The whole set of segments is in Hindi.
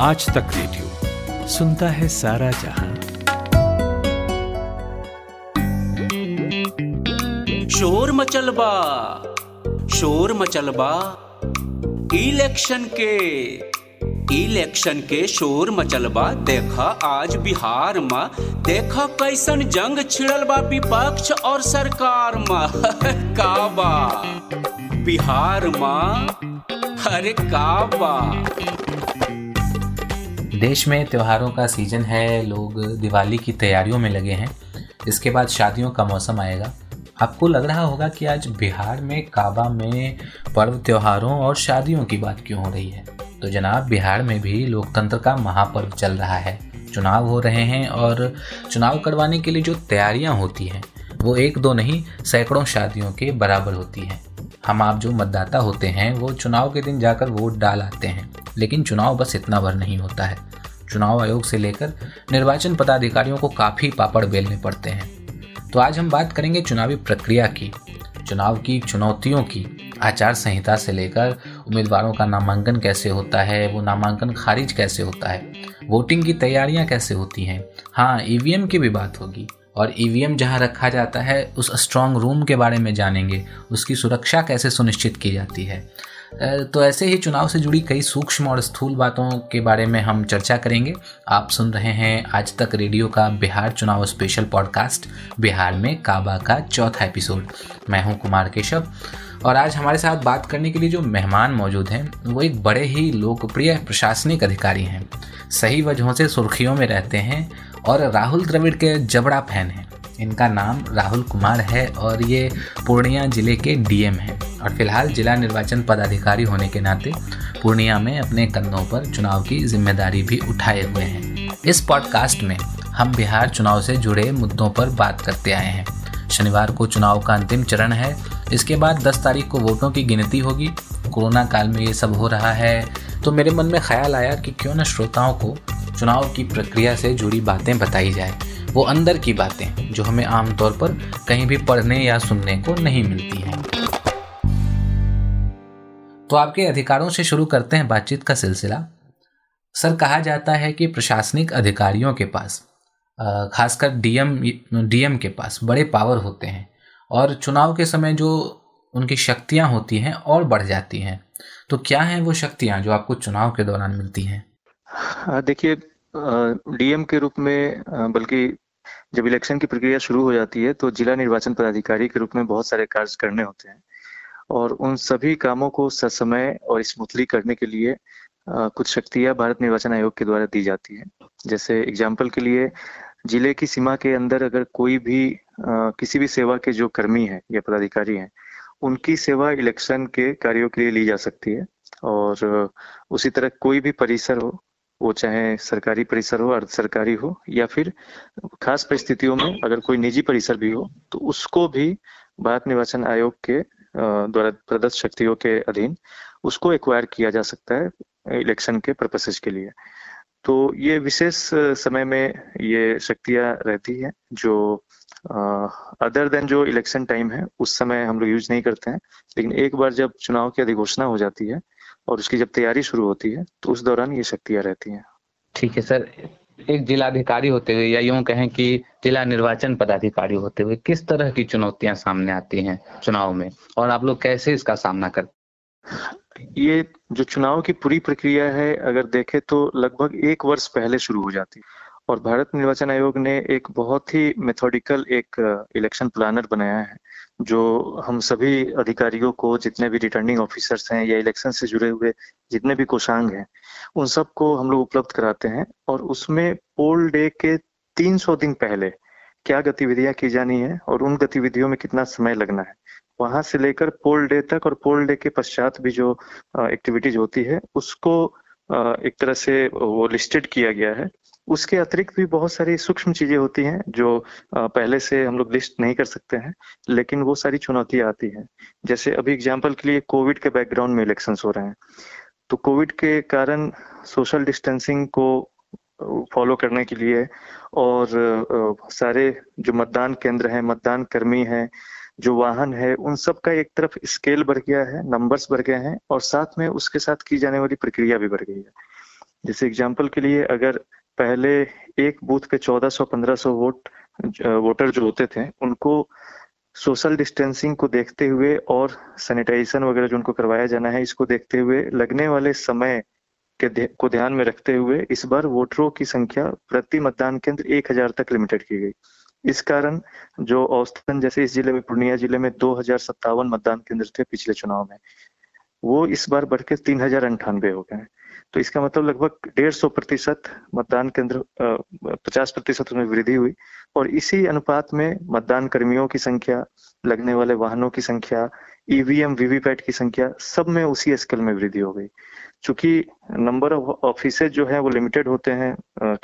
आज तक रेडियो सुनता है सारा जहाँ। शोर मचलबा शोर मचलबा। इलेक्शन के इलेक्शन के शोर मचलबा। देखा आज बिहार में, देखा कैसन जंग छिड़ल बा विपक्ष और सरकार में। का बा? बिहार में? अरे का बा? देश में त्योहारों का सीज़न है, लोग दिवाली की तैयारियों में लगे हैं। इसके बाद शादियों का मौसम आएगा। आपको लग रहा होगा कि आज बिहार में काबा में पर्व त्योहारों और शादियों की बात क्यों हो रही है? तो जनाब, बिहार में भी लोकतंत्र का महापर्व चल रहा है। चुनाव हो रहे हैं और चुनाव करवाने के लिए जो तैयारियाँ होती हैं, वो एक दो नहीं, सैकड़ों शादियों के बराबर होती हैं। हम आप जो मतदाता होते हैं, वो चुनाव के दिन जाकर वोट डाल आते हैं। लेकिन चुनाव बस इतना भर नहीं होता है। चुनाव आयोग से लेकर निर्वाचन पदाधिकारियों को काफ़ी पापड़ बेलने पड़ते हैं। तो आज हम बात करेंगे चुनावी प्रक्रिया की, चुनाव की, चुनौतियों की, आचार संहिता से लेकर उम्मीदवारों का नामांकन कैसे होता है, वो नामांकन खारिज कैसे होता है, वोटिंग की तैयारियाँ कैसे होती हैं। हाँ ईवीएम की भी बात होगी और ईवीएम जहाँ रखा जाता है, उस स्ट्रांग रूम के बारे में जानेंगे, उसकी सुरक्षा कैसे सुनिश्चित की जाती है। तो ऐसे ही चुनाव से जुड़ी कई सूक्ष्म और स्थूल बातों के बारे में हम चर्चा करेंगे। आप सुन रहे हैं आज तक रेडियो का बिहार चुनाव स्पेशल पॉडकास्ट, बिहार में काबा का चौथा एपिसोड। मैं हूँ कुमार केशव और आज हमारे साथ बात करने के लिए जो मेहमान मौजूद हैं, वो एक बड़े ही लोकप्रिय प्रशासनिक अधिकारी हैं। सही वजहों से सुर्खियों में रहते हैं और राहुल द्रविड़ के जबड़ा फ़ैन हैं। इनका नाम राहुल कुमार है और ये पूर्णिया ज़िले के डीएम हैं। और फ़िलहाल जिला निर्वाचन पदाधिकारी होने के नाते पूर्णिया में अपने कंधों पर चुनाव की ज़िम्मेदारी भी उठाए हुए हैं। इस पॉडकास्ट में हम बिहार चुनाव से जुड़े मुद्दों पर बात करते आए हैं। शनिवार को चुनाव का अंतिम चरण है। इसके बाद 10 तारीख को वोटों की गिनती होगी। कोरोना काल में ये सब हो रहा है। तो मेरे मन में ख्याल आया कि क्यों न श्रोताओं को चुनाव की प्रक्रिया से जुड़ी बातें बताई जाए। वो अंदर की बातें जो हमें आमतौर पर कहीं भी पढ़ने या सुनने को नहीं मिलती हैं। तो आपके अधिकारों से शुरू करते हैं बातचीत का सिलसिला। सर, कहा जाता है कि प्रशासनिक अधिकारियों के पास खासकर डीएम डीएम के पास बड़े पावर होते हैं और चुनाव के समय जो उनकी शक्तियाँ होती हैं और बढ़ जाती हैं। तो क्या हैं वो शक्तियाँ जो आपको चुनाव के दौरान मिलती हैं? देखिए डीएम के रूप में बल्कि जब इलेक्शन की प्रक्रिया शुरू हो जाती है तो जिला निर्वाचन पदाधिकारी के रूप में बहुत सारे कार्य करने होते हैं। और उन सभी कामों को ससमय और स्मूथली करने के लिए कुछ शक्तियाँ भारत निर्वाचन आयोग के द्वारा दी जाती है। जैसे एग्ज़ाम्पल के लिए, ज़िले की सीमा के अंदर अगर कोई भी किसी भी सेवा के जो कर्मी है या पदाधिकारी हैं, उनकी सेवा इलेक्शन के कार्यों के लिए ली जा सकती है। और उसी तरह कोई भी परिसर हो वो चाहे सरकारी परिसर हो, अर्ध सरकारी हो, या फिर खास परिस्थितियों में अगर कोई निजी परिसर भी हो तो उसको भी भारत निर्वाचन आयोग के द्वारा प्रदत्त शक्तियों के अधीन उसको एक्वायर किया जा सकता है इलेक्शन के पर्पसेस के लिए। तो ये विशेष समय में ये शक्तियाँ रहती है जो अदर देन जो इलेक्शन टाइम है, उस समय हम लोग यूज़ नहीं करते हैं। लेकिन एक बार जब चुनाव की अधिघोषणा हो जाती है और उसकी जब तैयारी शुरू होती है तो उस दौरान ये शक्तियाँ रहती हैं। ठीक है सर। एक जिलाधिकारी होते हुए या यूँ कहें कि जिला निर्वाचन पदाधिकारी होते हुए किस तरह की चुनौतियाँ सामने आती हैं चुनाव में? और आप लोग कैसे इसका सामना करते ये जो चुनाव की पूरी प्रक्रिया है अगर देखें तो लगभग एक वर्ष पहले शुरू हो जाती। है और भारत निर्वाचन आयोग ने एक बहुत ही मेथोडिकल एक इलेक्शन प्लानर बनाया है। जो हम सभी अधिकारियों को, जितने भी रिटर्निंग ऑफिसर्स हैं या इलेक्शन से जुड़े हुए जितने भी कोषांग हैं, उन सबको हम लोग उपलब्ध कराते हैं और उसमें पोल डे के 300 दिन पहले क्या गतिविधियाँ की जानी है और उन गतिविधियों में कितना समय लगना है। वहाँ से लेकर पोल डे तक और पोल डे के पश्चात भी जो एक्टिविटीज़ होती है, उसको एक तरह से वो लिस्टेड किया गया है। उसके अतिरिक्त भी बहुत सारी सूक्ष्म चीज़ें होती हैं जो पहले से हम लोग लिस्ट नहीं कर सकते हैं, लेकिन वो सारी चुनौतियाँ आती हैं। जैसे अभी एग्ज़ाम्पल के लिए कोविड के बैकग्राउंड में इलेक्शन हो रहे हैं। तो कोविड के कारण सोशल डिस्टेंसिंग को फॉलो करने के लिए और सारे जो मतदान केंद्र हैं, मतदान कर्मी हैं, जो वाहन है, उन सब का एक तरफ़ स्केल बढ़ गया है नंबर्स बढ़ गए हैं और साथ में उसके साथ की जाने वाली प्रक्रिया भी बढ़ गई है। जैसे एग्ज़ाम्पल के लिए अगर पहले एक बूथ पे 1400-1500 वोट वोटर जो होते थे, उनको सोशल डिस्टेंसिंग को देखते हुए और सैनिटाइजेशन वगैरह जो उनको करवाया जाना है, इसको देखते हुए, लगने वाले समय के को ध्यान में रखते हुए इस बार वोटरों की संख्या प्रति मतदान केंद्र एक हज़ार तक लिमिटेड की गई। इस कारण जो औसतन, जैसे इस ज़िले में, पूर्णिया ज़िले में दो हज़ार सत्तावन मतदान केंद्र थे पिछले चुनाव में, वो इस बार बढ़ के तीन हज़ार अंठानवे हो गए तो इसका मतलब लगभग डेढ़ सौ प्रतिशत मतदान केंद्र पचास प्रतिशत में वृद्धि हुई और इसी अनुपात में मतदान कर्मियों की संख्या, लगने वाले वाहनों की संख्या ईवीएम e वीवीपैट की संख्या सब में उसी स्केल में वृद्धि हो गई। चूँकि नंबर ऑफ़ ऑफ़िस जो है वो लिमिटेड होते हैं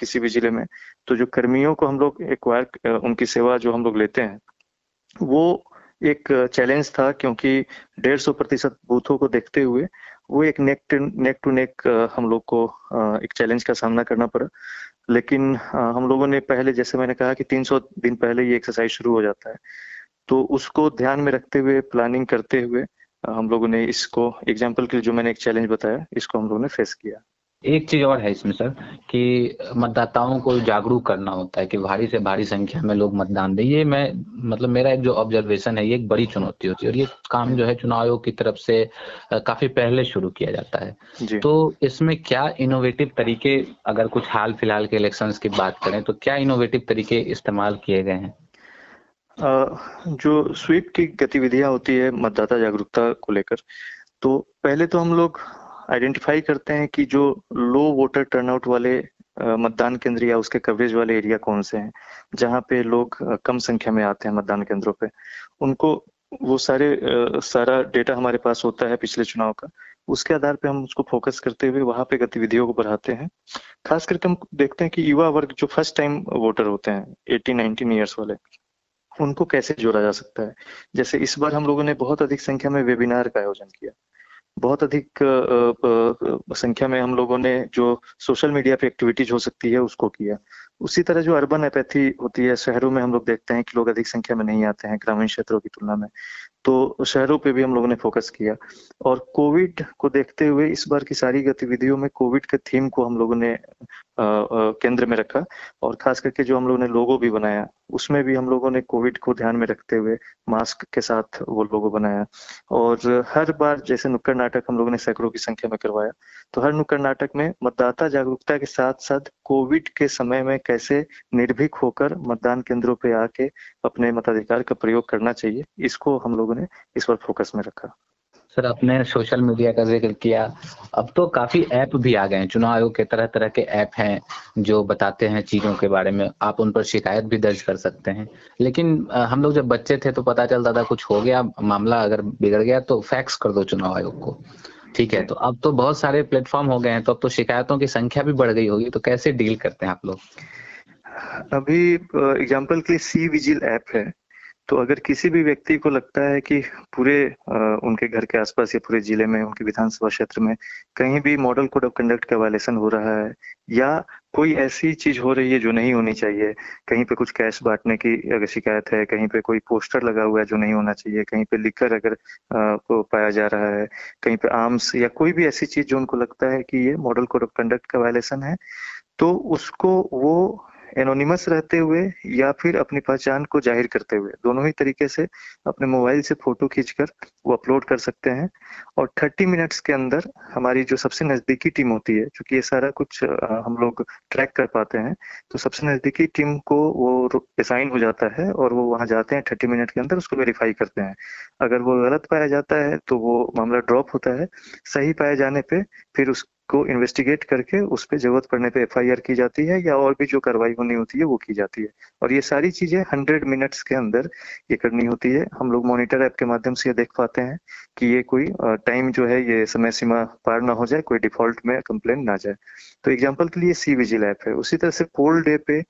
किसी भी ज़िले में तो जो कर्मियों को हम लोग एक्वायर उनकी सेवा जो हम लोग लेते हैं, वो एक चैलेंज था क्योंकि डेढ़ सौ प्रतिशत बूथों को देखते हुए वो एक नेक नेक टू नेक हम लोग को एक चैलेंज का सामना करना पड़ा। लेकिन हम लोगों ने पहले, जैसे मैंने कहा कि 300 दिन पहले ये एक्सरसाइज शुरू हो जाता है। तो उसको ध्यान में रखते हुए प्लानिंग करते हुए हम लोगों ने इसको एग्ज़ाम्पल के लिए जो मैंने एक चैलेंज बताया, इसको हम लोगों ने फेस किया। एक चीज़ और है इसमें सर कि मतदाताओं को जागरूक करना होता है कि भारी से भारी संख्या में लोग मतदान दें। ये मैं मतलब मेरा एक जो ऑब्जर्वेशन है ये एक बड़ी चुनौती होती है और ये काम जो है चुनाव आयोग की तरफ़ से काफ़ी पहले शुरू किया जाता है। तो इसमें क्या इनोवेटिव तरीके अगर कुछ हाल फ़िलहाल के इलेक्शन की बात करें तो क्या इनोवेटिव तरीके इस्तेमाल किए गए हैं? जो स्वीप की गतिविधियाँ होती है मतदाता जागरूकता को लेकर तो पहले तो हम लोग आइडेंटिफाई करते हैं कि जो लो वोटर टर्नआउट वाले मतदान केंद्र या उसके कवरेज वाले एरिया कौन से हैं, जहाँ पे लोग कम संख्या में आते हैं मतदान केंद्रों पे। उनको वो सारे सारा डेटा हमारे पास होता है पिछले चुनाव का। उसके आधार पे हम उसको फोकस करते हुए वहाँ पे गतिविधियों को बढ़ाते हैं। खास करके हम देखते हैं कि युवा वर्ग जो फ़र्स्ट टाइम वोटर होते हैं एटीन नाइनटीन ईयर्स वाले, उनको कैसे जोड़ा जा सकता है? जैसे इस बार हम लोगों ने बहुत अधिक संख्या में वेबिनार का आयोजन किया। बहुत अधिक संख्या में हम लोगों ने जो सोशल मीडिया पे एक्टिविटीज़ हो सकती है, उसको किया। उसी तरह जो अर्बन एपैथी होती है, शहरों में हम लोग देखते हैं कि लोग अधिक संख्या में नहीं आते हैं, ग्रामीण क्षेत्रों की तुलना में। तो शहरों पे भी हम लोगों ने फोकस किया। और कोविड को देखते हुए इस बार की सारी गतिविधियों में कोविड के थीम को हम लोगों ने केंद्र में रखा और खास करके जो हम लोगों ने लोगो भी बनाया, उसमें भी हम लोगों ने कोविड को ध्यान में रखते हुए मास्क के साथ वो लोगो बनाया। और हर बार जैसे नुक्कड़ नाटक हम लोगों ने सैकड़ों की संख्या में करवाया तो हर नुक्कड़ नाटक में मतदाता जागरूकता के साथ साथ कोविड के समय में कैसे निर्भीक होकर मतदान केंद्रों पे आके अपने मताधिकार का प्रयोग करना चाहिए, इसको हम लोगों ने इस बार फोकस में रखा। सर आपने सोशल मीडिया का ज़िक्र किया। अब तो काफ़ी ऐप भी आ गए हैं। चुनाव आयोग के तरह तरह के ऐप हैं जो बताते हैं चीज़ों के बारे में। आप उन पर शिकायत भी दर्ज कर सकते हैं। लेकिन हम लोग जब बच्चे थे तो पता चलता था कुछ हो गया मामला अगर बिगड़ गया तो फैक्स कर दो चुनाव आयोग को। ठीक है तो अब तो बहुत सारे प्लेटफॉर्म हो गए हैं तो अब तो शिकायतों की संख्या भी बढ़ गई होगी। तो कैसे डील करते हैं आप लोग? अभी एग्ज़ाम्पल के लिए सी विजिल ऐप है। तो अगर किसी भी व्यक्ति को लगता है कि पूरे उनके घर के आसपास या पूरे ज़िले में, उनके विधानसभा क्षेत्र में कहीं भी मॉडल कोड ऑफ़ कंडक्ट का वायलेशन हो रहा है, या कोई ऐसी चीज़ हो रही है जो नहीं होनी चाहिए, कहीं पे कुछ कैश बांटने की अगर शिकायत है, कहीं पे कोई पोस्टर लगा हुआ है जो नहीं होना चाहिए, कहीं पे लिखकर अगर को पाया जा रहा है, कहीं पे आर्म्स या कोई भी ऐसी चीज़ जो उनको लगता है कि ये मॉडल कोड ऑफ़ कंडक्ट का वायलेशन है तो उसको वो एनोनिमस रहते हुए या फिर अपनी पहचान को ज़ाहिर करते हुए, दोनों ही तरीके से अपने मोबाइल से फ़ोटो खींचकर वो अपलोड कर सकते हैं। और 30 मिनट्स के अंदर हमारी जो सबसे नजदीकी टीम होती है क्योंकि ये सारा कुछ हम लोग ट्रैक कर पाते हैं तो सबसे नजदीकी टीम को वो असाइन हो जाता है और वो वहाँ जाते हैं थर्टी मिनट के अंदर, उसको वेरीफाई करते हैं। अगर वो गलत पाया जाता है तो वो मामला ड्रॉप होता है। सही पाए जाने पर फिर उस को इन्वेस्टिगेट करके उस पर ज़रूरत पड़ने पे एफआईआर की जाती है या और भी जो कार्रवाई होनी होती है वो की जाती है। और ये सारी चीज़ें हंड्रेड मिनट्स के अंदर ये करनी होती है। हम लोग मॉनिटर ऐप के माध्यम से ये देख पाते हैं कि ये कोई टाइम जो है ये समय सीमा पार ना हो जाए, कोई डिफ़ॉल्ट में कंप्लेन ना जाए। तो एग्ज़ाम्पल के लिए सी विजिल ऐप है। उसी तरह से पोल डे पे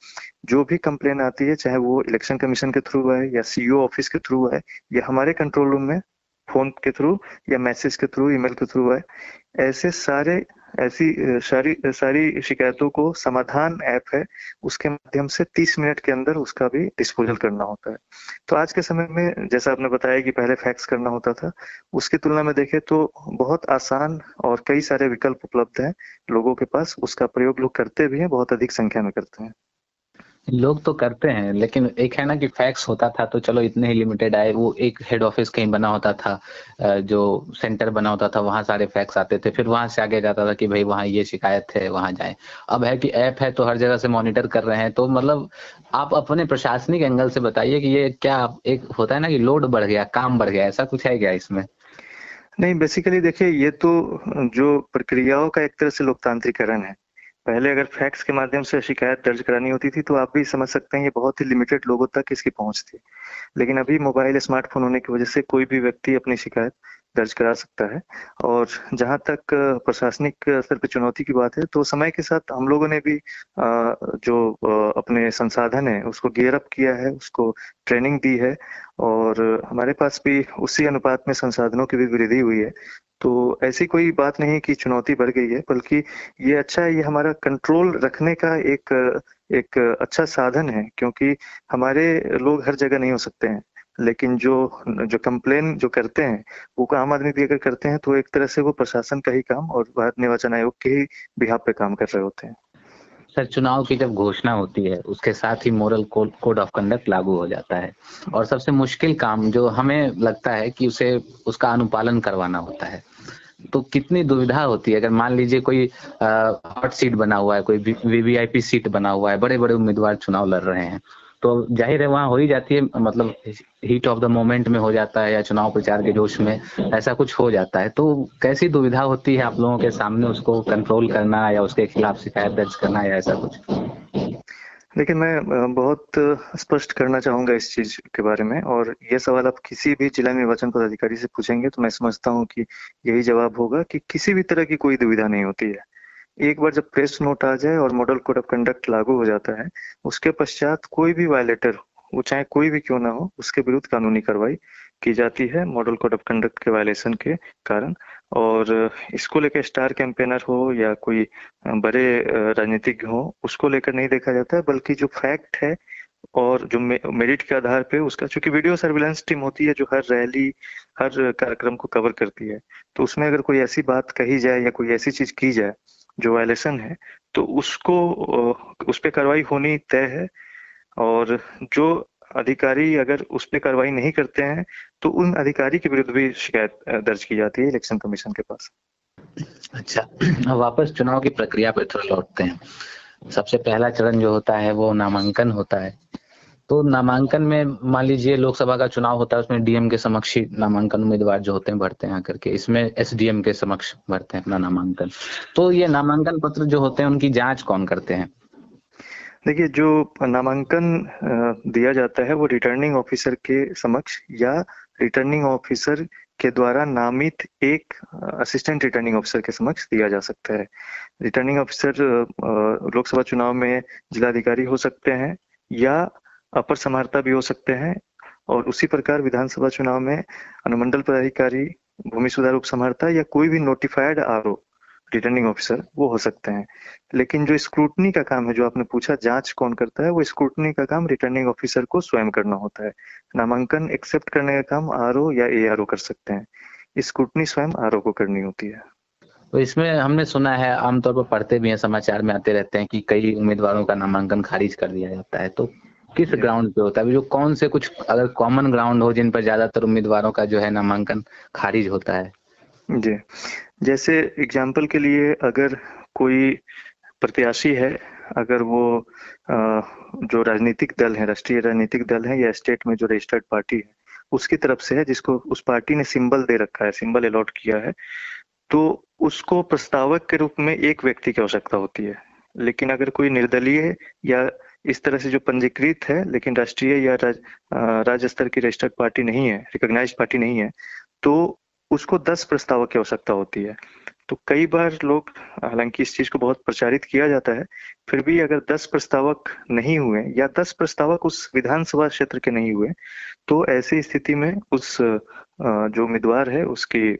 जो भी कंप्लेन आती है, चाहे वो इलेक्शन कमीशन के थ्रू है या सीईओ ऑफ़िस के थ्रू है या हमारे कंट्रोल रूम में फ़ोन के थ्रू या मैसेज के थ्रू ईमेल के थ्रू है, ऐसे सारे ऐसी सारी सारी शिकायतों को समाधान ऐप है, उसके माध्यम से 30 मिनट के अंदर उसका भी डिस्पोजल करना होता है। तो आज के समय में, जैसा आपने बताया कि पहले फैक्स करना होता था, उसकी तुलना में देखें तो बहुत आसान और कई सारे विकल्प उपलब्ध हैं, लोगों के पास, उसका प्रयोग लोग करते भी हैं, बहुत अधिक संख्या में करते हैं। लोग तो करते हैं, लेकिन एक है ना कि फैक्स होता था तो चलो इतने ही लिमिटेड आए, वो एक हेड ऑफ़िस कहीं बना होता था जो सेंटर बना होता था, वहाँ सारे फैक्स आते थे, फिर वहाँ से आगे जाता था कि भाई वहाँ ये शिकायत है, वहाँ जाए। अब है कि ऐप है तो हर जगह से मॉनिटर कर रहे हैं तो मतलब आप अपने प्रशासनिक एंगल से बताइए कि ये क्या एक होता है ना कि लोड बढ़ गया, काम बढ़ गया, ऐसा कुछ है क्या इसमें? नहीं बेसिकली देखिए, ये तो जो प्रक्रियाओं का एक तरह से लोकतांत्रिकरण है पहले अगर फैक्स के माध्यम से शिकायत दर्ज करानी होती थी तो आप भी समझ सकते हैं ये बहुत ही लिमिटेड लोगों तक इसकी पहुँच थी। लेकिन अभी मोबाइल स्मार्टफ़ोन होने की वजह से कोई भी व्यक्ति अपनी शिकायत दर्ज करा सकता है। और जहाँ तक प्रशासनिक स्तर पर चुनौती की बात है तो समय के साथ हम लोगों ने भी जो अपने संसाधन है, उसको गियर अप किया है, उसको ट्रेनिंग दी है। और हमारे पास भी उसी अनुपात में संसाधनों की भी वृद्धि हुई है। तो ऐसी कोई बात नहीं कि चुनौती बढ़ गई है, बल्कि ये अच्छा है, ये हमारा कंट्रोल रखने का एक एक अच्छा साधन है, क्योंकि हमारे लोग हर जगह नहीं हो सकते हैं। लेकिन जो जो कंप्लेन जो करते हैं, वो आम आदमी भी अगर करते हैं तो एक तरह से वो प्रशासन का ही काम और भारत निर्वाचन आयोग के ही बिहार पे काम कर रहे होते हैं। सर, चुनाव की जब घोषणा होती है, उसके साथ ही मोरल कोड ऑफ़ कंडक्ट लागू हो जाता है। और सबसे मुश्किल काम जो हमें लगता है कि उसे, उसका अनुपालन करवाना होता है। तो कितनी दुविधा होती है। अगर मान लीजिए कोई हॉट सीट बना हुआ है, कोई वीवीआईपी सीट बना हुआ है बड़े बड़े उम्मीदवार चुनाव लड़ रहे हैं तो ज़ाहिर है वहाँ हो ही जाती है मतलब हीट ऑफ़ द मोमेंट में हो जाता है या चुनाव प्रचार के जोश में ऐसा कुछ हो जाता है। तो कैसी दुविधा होती है आप लोगों के सामने उसको कंट्रोल करना या उसके खिलाफ शिकायत दर्ज करना या ऐसा कुछ? देखिए, मैं बहुत स्पष्ट करना चाहूँगा इस चीज़ के बारे में और ये सवाल आप किसी भी जिला निर्वाचन पदाधिकारी से पूछेंगे तो मैं समझता हूँ कि यही जवाब होगा कि किसी भी तरह की कोई दुविधा नहीं होती है। एक बार जब प्रेस नोट आ जाए और मॉडल कोड ऑफ़ कंडक्ट लागू हो जाता है, उसके पश्चात कोई भी वायलेटर वो चाहे कोई भी क्यों ना हो, उसके विरुद्ध कानूनी कार्रवाई की जाती है मॉडल कोड ऑफ़ कंडक्ट के वायलेशन के कारण। और इसको लेकर स्टार कैंपेनर हो या कोई बड़े राजनीतिज्ञ हो, उसको लेकर नहीं देखा जाता है, बल्कि जो फैक्ट है और जो मेरिट के आधार पे उसका, चूँकि वीडियो सर्विलेंस टीम होती है जो हर रैली, हर कार्यक्रम को कवर करती है तो उसमें अगर कोई ऐसी बात कही जाए या कोई ऐसी चीज़ की जाए जो वायलेशन है तो उसको उस पर कार्रवाई होनी तय है और जो अधिकारी अगर उस पर कार्रवाई नहीं करते हैं तो उन अधिकारी के विरुद्ध भी शिकायत दर्ज की जाती है इलेक्शन कमीशन के पास। अच्छा वापस चुनाव की प्रक्रिया पर थोड़ा लौटते हैं। सबसे पहला चरण जो होता है, वो नामांकन होता है। तो नामांकन में मान लीजिए लोकसभा का चुनाव होता है, उसमें डीएम के समक्ष ही नामांकन उम्मीदवार जो होते हैं भरते हैं आकर के, इसमें एसडीएम के समक्ष भरते हैं अपना नामांकन। तो ये नामांकन पत्र जो होते हैं, उनकी जाँच कौन करते हैं? देखिए, जो नामांकन दिया जाता है, वो रिटर्निंग ऑफिसर के समक्ष या रिटर्निंग ऑफिसर के द्वारा नामित एक असिस्टेंट रिटर्निंग ऑफिसर के समक्ष दिया जा सकता है। रिटर्निंग ऑफिसर लोकसभा चुनाव में जिलाधिकारी हो सकते हैं या अपर समाहर्ता भी हो सकते हैं, और उसी प्रकार विधानसभा चुनाव में अनुमंडल पदाधिकारी, भूमि सुधार उप समाहर्ता या कोई भी नोटिफाइड आर रिटर्निंग ऑफिसर वो हो सकते हैं। लेकिन जो स्क्रूटनी का काम है, जो आपने पूछा, जाँच कौन करता है, वो स्क्रूटनी का काम रिटर्निंग ऑफिसर को स्वयं करना होता है। नामांकन एक्सेप्ट करने का काम आरओ या एआरओ कर सकते हैं। स्क्रूटनी स्वयं आरओ को करनी होती है। तो इसमें हमने सुना है, आमतौर पर पढ़ते भी हैं, समाचार में आते रहते हैं कि कई उम्मीदवारों का नामांकन खारिज कर दिया जाता है तो किस ग्राउंड पे होता है? जो कौन से कुछ अगर कॉमन ग्राउंड हो जिन पर ज़्यादातर उम्मीदवारों का जो है नामांकन खारिज होता है? जी। जैसे एग्ज़ाम्पल के लिए अगर कोई प्रत्याशी है अगर वो जो राजनीतिक दल है राष्ट्रीय राजनीतिक दल है या स्टेट में जो रजिस्टर्ड पार्टी है उसकी तरफ़ से है जिसको उस पार्टी ने सिंबल दे रखा है सिंबल अलॉट किया है तो उसको प्रस्तावक के रूप में एक व्यक्ति की आवश्यकता होती है। लेकिन अगर कोई निर्दलीय या इस तरह से जो पंजीकृत है लेकिन राष्ट्रीय या राज, राज्य स्तर की रजिस्टर्ड पार्टी नहीं है रिकॉग्नाइज पार्टी नहीं है तो उसको दस प्रस्तावक की आवश्यकता होती है। तो कई बार लोग हालाँकि इस चीज़ को बहुत प्रचारित किया जाता है फिर भी अगर दस प्रस्तावक नहीं हुए या दस प्रस्तावक उस विधानसभा क्षेत्र के नहीं हुए तो ऐसी स्थिति में उस जो उम्मीदवार है उसकी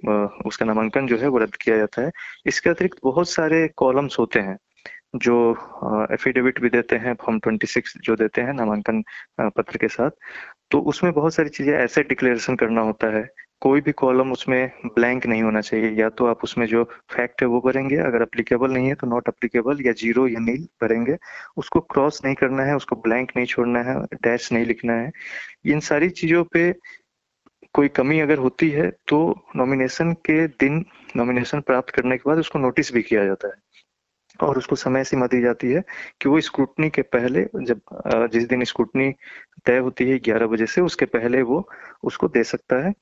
उसका नामांकन जो है वो रद्द किया जाता है। इसके अतिरिक्त बहुत सारे कॉलम्स होते हैं। जो एफिडेविट भी देते हैं फॉर्म 26 जो देते हैं नामांकन पत्र के साथ तो उसमें बहुत सारी चीज़ें ऐसे डिक्लेरेशन करना होता है। कोई भी कॉलम उसमें ब्लैंक नहीं होना चाहिए। या तो आप उसमें जो फैक्ट है वो भरेंगे, अगर अप्लीकेबल नहीं है तो नॉट अप्लीकेबल या ज़ीरो या नील भरेंगे। उसको क्रॉस नहीं करना है, उसको ब्लैंक नहीं छोड़ना है डैश नहीं लिखना है। इन सारी चीज़ों पे कोई कमी अगर होती है तो नॉमिनेशन के दिन नॉमिनेशन प्राप्त करने के बाद उसको नोटिस भी किया जाता है। और उसको समय सीमा दी जाती है कि वो स्क्रूटनी के पहले जब जिस दिन स्क्रूटनी तय होती है ग्यारह बजे से, उसके पहले वो उसको दे सकता है।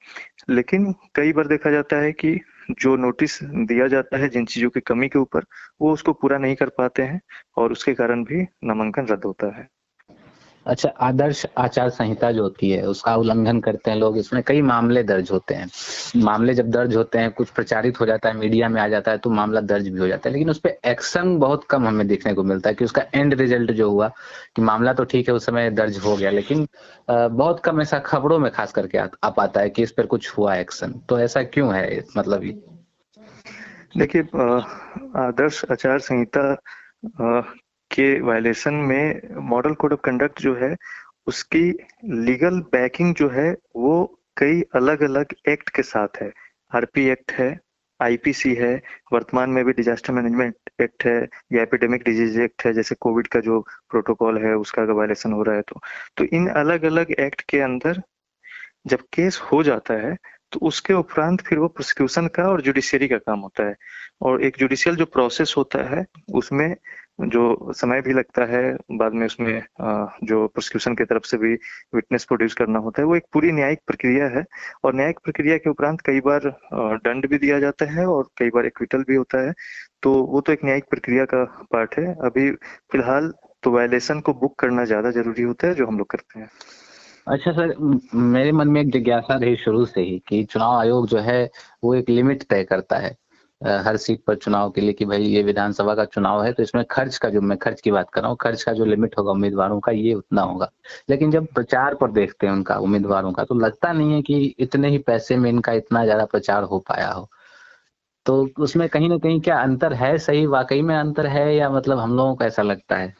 लेकिन कई बार देखा जाता है कि जो नोटिस दिया जाता है जिन चीज़ों की कमी के ऊपर, वो उसको पूरा नहीं कर पाते हैं और उसके कारण भी नामांकन रद्द होता है। अच्छा आदर्श आचार संहिता जो होती है, उसका उल्लंघन करते हैं लोग, इसमें कई मामले दर्ज होते हैं। मामले जब दर्ज होते हैं, कुछ प्रचारित हो जाता है, मीडिया में आ जाता है तो मामला दर्ज भी हो जाता है, लेकिन उस पर एक्शन बहुत कम हमें देखने को मिलता है कि उसका एंड रिज़ल्ट जो हुआ, कि मामला तो ठीक है, उस समय दर्ज हो गया, लेकिन बहुत कम ऐसा खबरों में खास करके आ पाता है कि इस पर कुछ हुआ एक्शन। तो ऐसा क्यों है मतलब देखिए आदर्श आचार संहिता के वायलेशन में मॉडल कोड ऑफ़ कंडक्ट जो है, उसकी लीगल बैकिंग जो है, वो कई अलग अलग एक्ट के साथ है। आरपी एक्ट है आईपीसी है, वर्तमान में भी डिजास्टर मैनेजमेंट एक्ट है, या एपिडेमिक डिज़ीज़ एक्ट है, जैसे कोविड का जो प्रोटोकॉल है, उसका अगर वायलेशन हो रहा है तो। तो इन अलग अलग एक्ट के अंदर जब केस हो जाता है तो उसके उपरांत फिर वो प्रोसिक्यूशन का और जुडिशियरी का काम होता है। और एक जुडिशियल जो प्रोसेस होता है, उसमें जो समय भी लगता है, बाद में उसमें जो प्रोसिक्यूशन की तरफ़ से भी विटनेस प्रोड्यूस करना होता है, वो एक पूरी न्यायिक प्रक्रिया है। और न्यायिक प्रक्रिया के उपरांत कई बार दंड भी दिया जाता है और कई बार एक्विटल भी होता है। तो वो तो एक न्यायिक प्रक्रिया का पार्ट है। अभी फ़िलहाल तो वायलेशन को बुक करना ज़्यादा ज़रूरी होता है, जो हम लोग करते हैं। अच्छा सर मेरे मन में एक जिज्ञासा रही शुरू से ही कि चुनाव आयोग जो है, वो एक लिमिट तय करता है। हर सीट पर चुनाव के लिए कि भाई ये विधानसभा का चुनाव है तो इसमें खर्च का जो, मैं खर्च की बात कर रहा हूँ, खर्च का जो लिमिट होगा उम्मीदवारों का, ये उतना होगा। लेकिन जब प्रचार पर देखते हैं उनका, उम्मीदवारों का तो लगता नहीं है कि इतने ही पैसे में इनका इतना ज़्यादा प्रचार हो पाया हो। तो उसमें कहीं ना कहीं क्या अंतर है सही? वाकई में अंतर है या मतलब हम लोगों को ऐसा लगता है?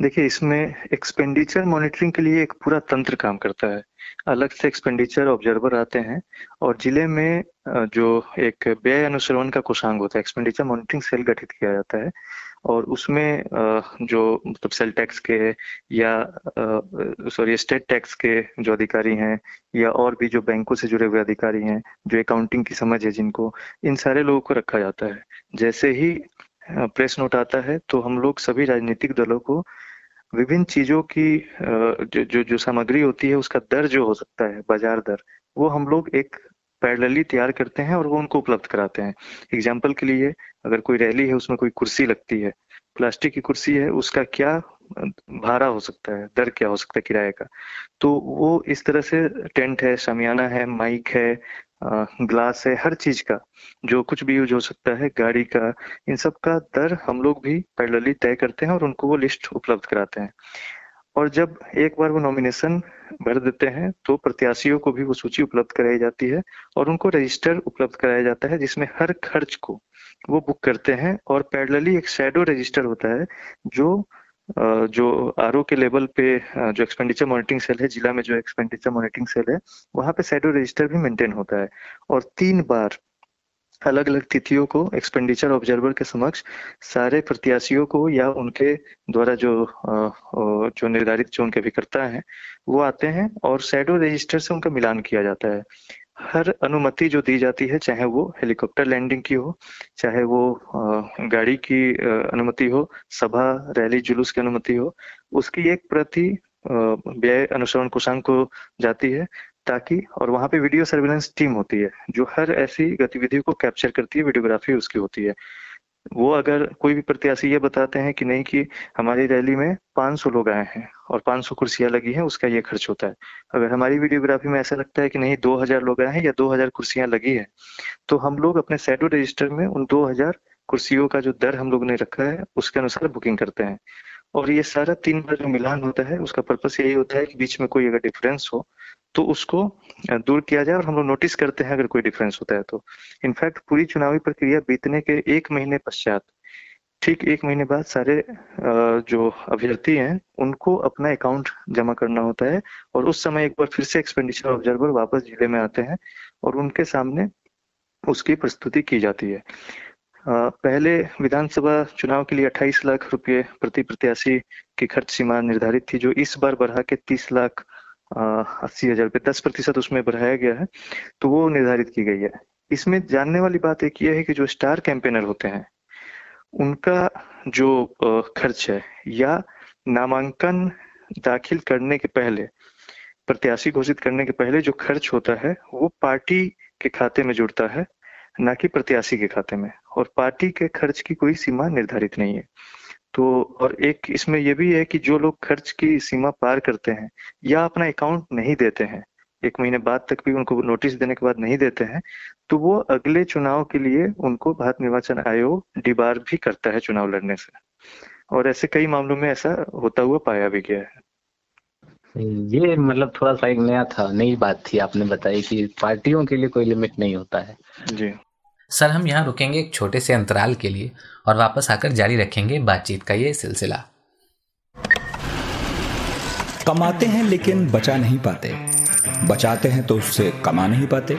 देखिए, इसमें एक्सपेंडिचर मॉनिटरिंग के लिए एक पूरा तंत्र काम करता है। अलग से एक्सपेंडिचर ऑब्जर्वर आते हैं और ज़िले में जो एक व्यय अनुसरण का कोषांग होता है एक्सपेंडिचर मॉनिटरिंग सेल गठित किया जाता है और उसमें जो मतलब सेल टैक्स के या सॉरी स्टेट टैक्स के जो अधिकारी हैं या और भी जो बैंकों से जुड़े हुए अधिकारी हैं, जो अकाउंटिंग की समझ है जिनको, इन सारे लोगों को रखा जाता है। जैसे ही प्रेस नोट आता है तो हम लोग सभी राजनीतिक दलों को विभिन्न चीज़ों की जो जो, जो सामग्री होती है उसका दर जो हो सकता है बाज़ार दर वो हम लोग एक पैरेलली तैयार करते हैं और वो उनको उपलब्ध कराते हैं। एग्ज़ाम्पल के लिए अगर कोई रैली है उसमें कोई कुर्सी लगती है प्लास्टिक की कुर्सी है उसका क्या भाड़ा हो सकता है दर क्या हो सकता है किराए का? तो वो इस तरह से टेंट है शमियाना है माइक है ग्लास है, हर चीज़ का, जो कुछ भी यूज़ हो सकता है, गाड़ी का, इन सब का दर हम लोग भी पैरेलली तय करते हैं और उनको वो लिस्ट उपलब्ध कराते हैं। और जब एक बार वो नॉमिनेशन भर देते हैं तो प्रत्याशियों को भी वो सूची उपलब्ध कराई जाती है और उनको रजिस्टर उपलब्ध कराया जाता है, जिसमें हर खर्च को वो बुक करते हैं और पैरेलली एक शेडो रजिस्टर होता है, जो जो आरओ के लेवल पे जो एक्सपेंडिचर मॉनिटरिंग सेल है, जिला में जो एक्सपेंडिचर मॉनिटरिंग सेल है, वहाँ पे शेडो रजिस्टर भी मेंटेन होता है। और तीन बार अलग अलग तिथियों को एक्सपेंडिचर ऑब्जर्वर के समक्ष सारे प्रत्याशियों को या उनके द्वारा जो जो निर्धारित, जो उनके अभिकर्ता हैं, वो आते हैं और सैडो रजिस्टर से उनका मिलान किया जाता है। हर अनुमति जो दी जाती है, चाहे वो हेलीकॉप्टर लैंडिंग की हो, चाहे वो गाड़ी की अनुमति हो, सभा, रैली, जुलूस की अनुमति हो, उसकी एक प्रति व्यय अनुसरण कोषांग को जाती है, ताकि, और वहाँ पे वीडियो सर्विलेंस टीम होती है, जो हर ऐसी गतिविधि को कैप्चर करती है वीडियोग्राफी उसकी होती है। वो अगर कोई भी प्रत्याशी ये बताते हैं कि नहीं कि हमारी रैली में 500 लोग आए हैं और 500 कुर्सियाँ लगी हैं, उसका ये खर्च होता है। अगर हमारी वीडियोग्राफी में ऐसा लगता है कि नहीं 2000 लोग आए हैं या 2000 कुर्सियाँ लगी है तो हम लोग अपने सेडो रजिस्टर में उन 2000 कुर्सियों का जो दर हम लोग ने रखा है, उसके अनुसार बुकिंग करते हैं। और ये सारा तीन बार जो मिलान होता है, उसका पर्पस यही होता है कि बीच में कोई अगर डिफरेंस हो तो उसको दूर किया जाए और हम लोग नोटिस करते हैं अगर कोई डिफरेंस होता है तो। इनफैक्ट पूरी चुनावी प्रक्रिया बीतने के एक महीने पश्चात, ठीक एक महीने बाद सारे जो अभ्यर्थी हैं, उनको अपना अकाउंट जमा करना होता है और उस समय एक बार फिर से एक्सपेंडिचर ऑब्जर्वर वापस ज़िले में आते हैं और उनके सामने उसकी प्रस्तुति की जाती है। पहले विधानसभा चुनाव के लिए 28 लाख रुपए प्रति प्रत्याशी की खर्च सीमा निर्धारित थी, जो इस बार बढ़ा के 30 लाख अस्सी हज़ार रुपये दस प्रतिशत उसमें बढ़ाया गया है तो वो निर्धारित की गई है। इसमें जानने वाली बात एक ये है कि जो स्टार कैंपेनर होते हैं, उनका जो खर्च है या नामांकन दाखिल करने के पहले, प्रत्याशी घोषित करने के पहले जो खर्च होता है, वो पार्टी के खाते में जुड़ता है, ना कि प्रत्याशी के खाते में, और पार्टी के खर्च की कोई सीमा निर्धारित नहीं है। तो और एक इसमें यह भी है कि जो लोग खर्च की सीमा पार करते हैं या अपना अकाउंट नहीं देते हैं एक महीने बाद तक भी उनको नोटिस देने के बाद नहीं देते हैं तो वो अगले चुनाव के लिए उनको भारत निर्वाचन आयोग डिबार भी करता है चुनाव लड़ने से। और ऐसे कई मामलों में ऐसा होता हुआ पाया भी गया है। ये मतलब थोड़ा सा एक नया था नई बात थी आपने बताई कि पार्टियों के लिए कोई लिमिट नहीं होता है। जी। सर, हम यहाँ रुकेंगे एक छोटे से अंतराल के लिए और वापस आकर जारी रखेंगे बातचीत का ये सिलसिला। कमाते हैं लेकिन बचा नहीं पाते। बचाते हैं तो उससे कमा नहीं पाते।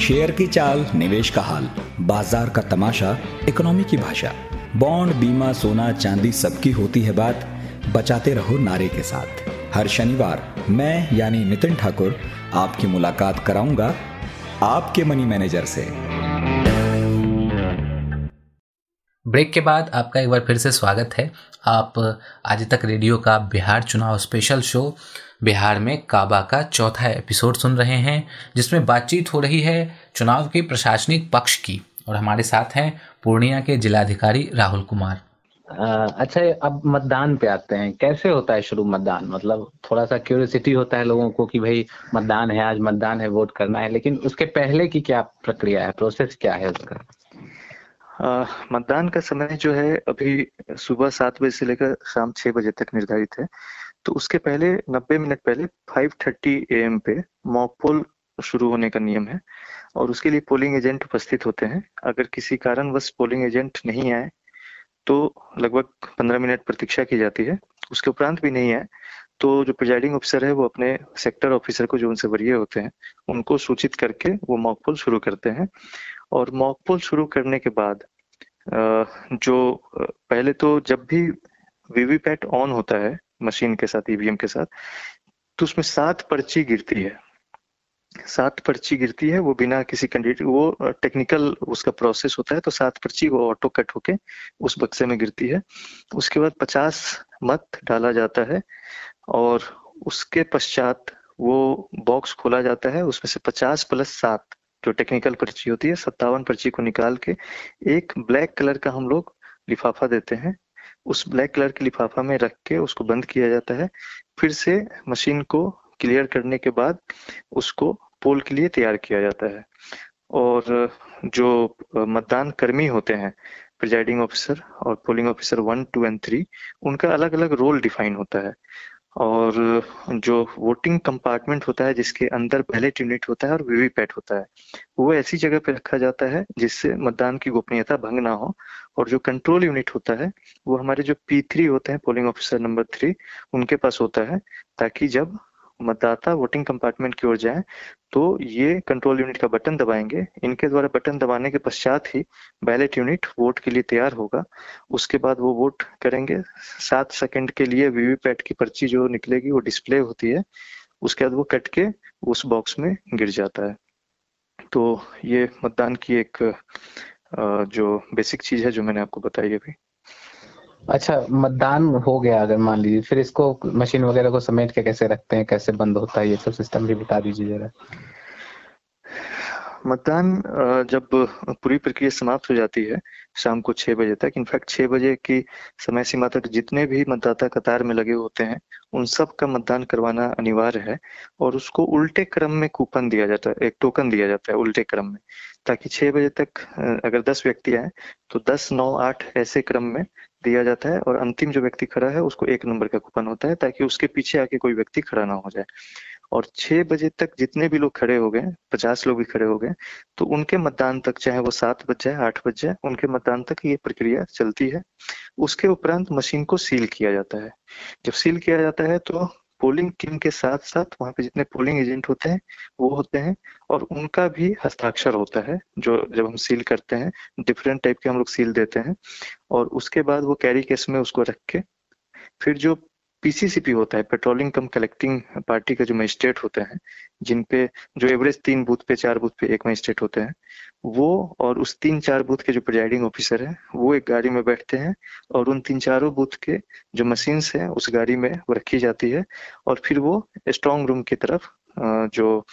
शेयर की चाल, निवेश का हाल, बाज़ार का तमाशा, इकोनॉमी की भाषा, बॉन्ड, बीमा, सोना, चांदी सबकी होती है बात। बचाते रहो नारे के साथ। हर शनिवार मैं यानी नितिन ठाकुर आपकी मुलाकात कराऊँगा। आपके मनी मैनेजर से। ब्रेक के बाद आपका एक बार फिर से स्वागत है। आप आज तक रेडियो का बिहार चुनाव स्पेशल शो बिहार में काबा का चौथा एपिसोड सुन रहे हैं, जिसमें बातचीत हो रही है चुनाव के प्रशासनिक पक्ष की। और हमारे साथ हैं पूर्णिया के जिलाधिकारी राहुल कुमार। अच्छा अब मतदान पे आते हैं। कैसे होता है शुरू मतदान? मतलब थोड़ा सा क्यूरियोसिटी होता है लोगों को कि भाई मतदान है, आज मतदान है वोट करना है, लेकिन उसके पहले की क्या प्रक्रिया है? प्रोसेस क्या है उसका? मतदान का समय जो है, अभी सुबह सात बजे से लेकर शाम छह बजे तक निर्धारित है। तो उसके पहले, नब्बे मिनट पहले फाइव थर्टी ए एम पे मॉक पोल शुरू होने का नियम है। और उसके लिए पोलिंग एजेंट उपस्थित होते हैं। अगर किसी कारणवश पोलिंग एजेंट नहीं आए तो लगभग पंद्रह मिनट प्रतीक्षा की जाती है। उसके उपरांत भी नहीं आए तो जो प्रिजाइडिंग ऑफिसर है, वो अपने सेक्टर ऑफिसर को जो उनसे वरीय होते हैं, उनको सूचित करके वो मॉक पोल शुरू करते हैं। और मॉक पोल शुरू करने के बाद जो पहले तो जब भी वीवीपैट ऑन होता है, मशीन के साथ, ईवीएम के साथ तो उसमें सात पर्ची गिरती है। सात पर्ची गिरती है, वो बिना किसी कैंडिडेट वो टेक्निकल उसका प्रोसेस होता है तो सात पर्ची वो ऑटो कट होके उस बक्से में गिरती है। उसके बाद पचास मत डाला जाता है और उसके पश्चात वो बॉक्स खोला जाता है, उसमें से पचास प्लस सात जो टेक्निकल पर्ची होती है, सत्तावन पर्ची को निकाल के एक ब्लैक कलर का हम लोग लिफाफा देते हैं। उस ब्लैक कलर के लिफाफा में रख के उसको बंद किया जाता है। फिर से मशीन को क्लियर करने के बाद उसको पोल के लिए तैयार किया जाता है। और जो मतदान कर्मी होते हैं प्रिजाइडिंग ऑफिसर और polling officer one two and three उनका अलग अलग रोल डिफाइन होता है। और जो वोटिंग कंपार्टमेंट होता है, जिसके अंदर बैलेट यूनिट होता है और वीवीपैट होता है, वो ऐसी जगह पर रखा जाता है, जिससे मतदान की गोपनीयता भंग ना हो। और जो कंट्रोल यूनिट होता है, वो हमारे जो पी थ्री होते हैं पोलिंग ऑफिसर नंबर थ्री उनके पास होता है, ताकि जब मतदाता वोटिंग कंपार्टमेंट की ओर जाए तो ये कंट्रोल यूनिट का बटन दबाएँगे। इनके द्वारा बटन दबाने के पश्चात ही बैलेट यूनिट वोट के लिए तैयार होगा। उसके बाद वो वोट करेंगे। सात सेकंड के लिए वीवीपैट की पर्ची जो निकलेगी, वो डिस्प्ले होती है। उसके बाद वो कट के उस बॉक्स में गिर जाता है। तो ये मतदान की एक जो बेसिक चीज़ है जो मैंने आपको बताई अभी। अच्छा मतदान हो गया अगर मान लीजिए, फिर इसको मशीन वगैरह को समेट के कैसे रखते हैं? कैसे बंद होता है ये सब सिस्टम भी बता दीजिए जरा। मतदान जब पूरी प्रक्रिया समाप्त हो जाती है, शाम को छह बजे तक, इनफैक्ट छह बजे की समय सीमा तक जितने भी मतदाता कतार में लगे होते हैं, उन सब का मतदान करवाना अनिवार्य है और उसको उल्टे क्रम में कूपन दिया जाता है, एक टोकन दिया जाता है उल्टे क्रम में, ताकि छह बजे तक अगर दस व्यक्ति आए तो दस, नौ, आठ ऐसे क्रम में दिया जाता है और अंतिम जो व्यक्ति खड़ा है, उसको एक नंबर का कूपन होता है ताकि उसके पीछे आके कोई व्यक्ति खड़ा ना हो जाए। और छह बजे तक जितने भी लोग खड़े हो गए, पचास लोग भी खड़े हो गए तो उनके मतदान तक चाहे वो सात बज जाए, आठ बज जाए, उनके मतदान तक ये प्रक्रिया चलती है। उसके उपरांत मशीन को सील किया जाता है। जब सील किया जाता है तो पोलिंग टीम के साथ साथ वहाँ पे जितने पोलिंग एजेंट होते हैं, वो होते हैं और उनका भी हस्ताक्षर होता है, जो जब हम सील करते हैं डिफरेंट टाइप के हम लोग सील देते हैं और उसके बाद वो कैरी केस में उसको रख के फिर जो पीसीसीपी होता है पेट्रोलिंग कम कलेक्टिंग पार्टी का जो मजिस्ट्रेट होते हैं जिन पे जो एवरेज तीन बूथ पे, चार बूथ पे एक मजिस्ट्रेट होते हैं, वो और उस तीन चार बूथ के जो प्रिजाइडिंग ऑफिसर है, वो एक गाड़ी में बैठते हैं और उन तीन चारों बूथ के जो मशीन्स है, उस गाड़ी में वो रखी जाती है और फिर वो स्ट्रॉन्ग रूम की तरफ़ जो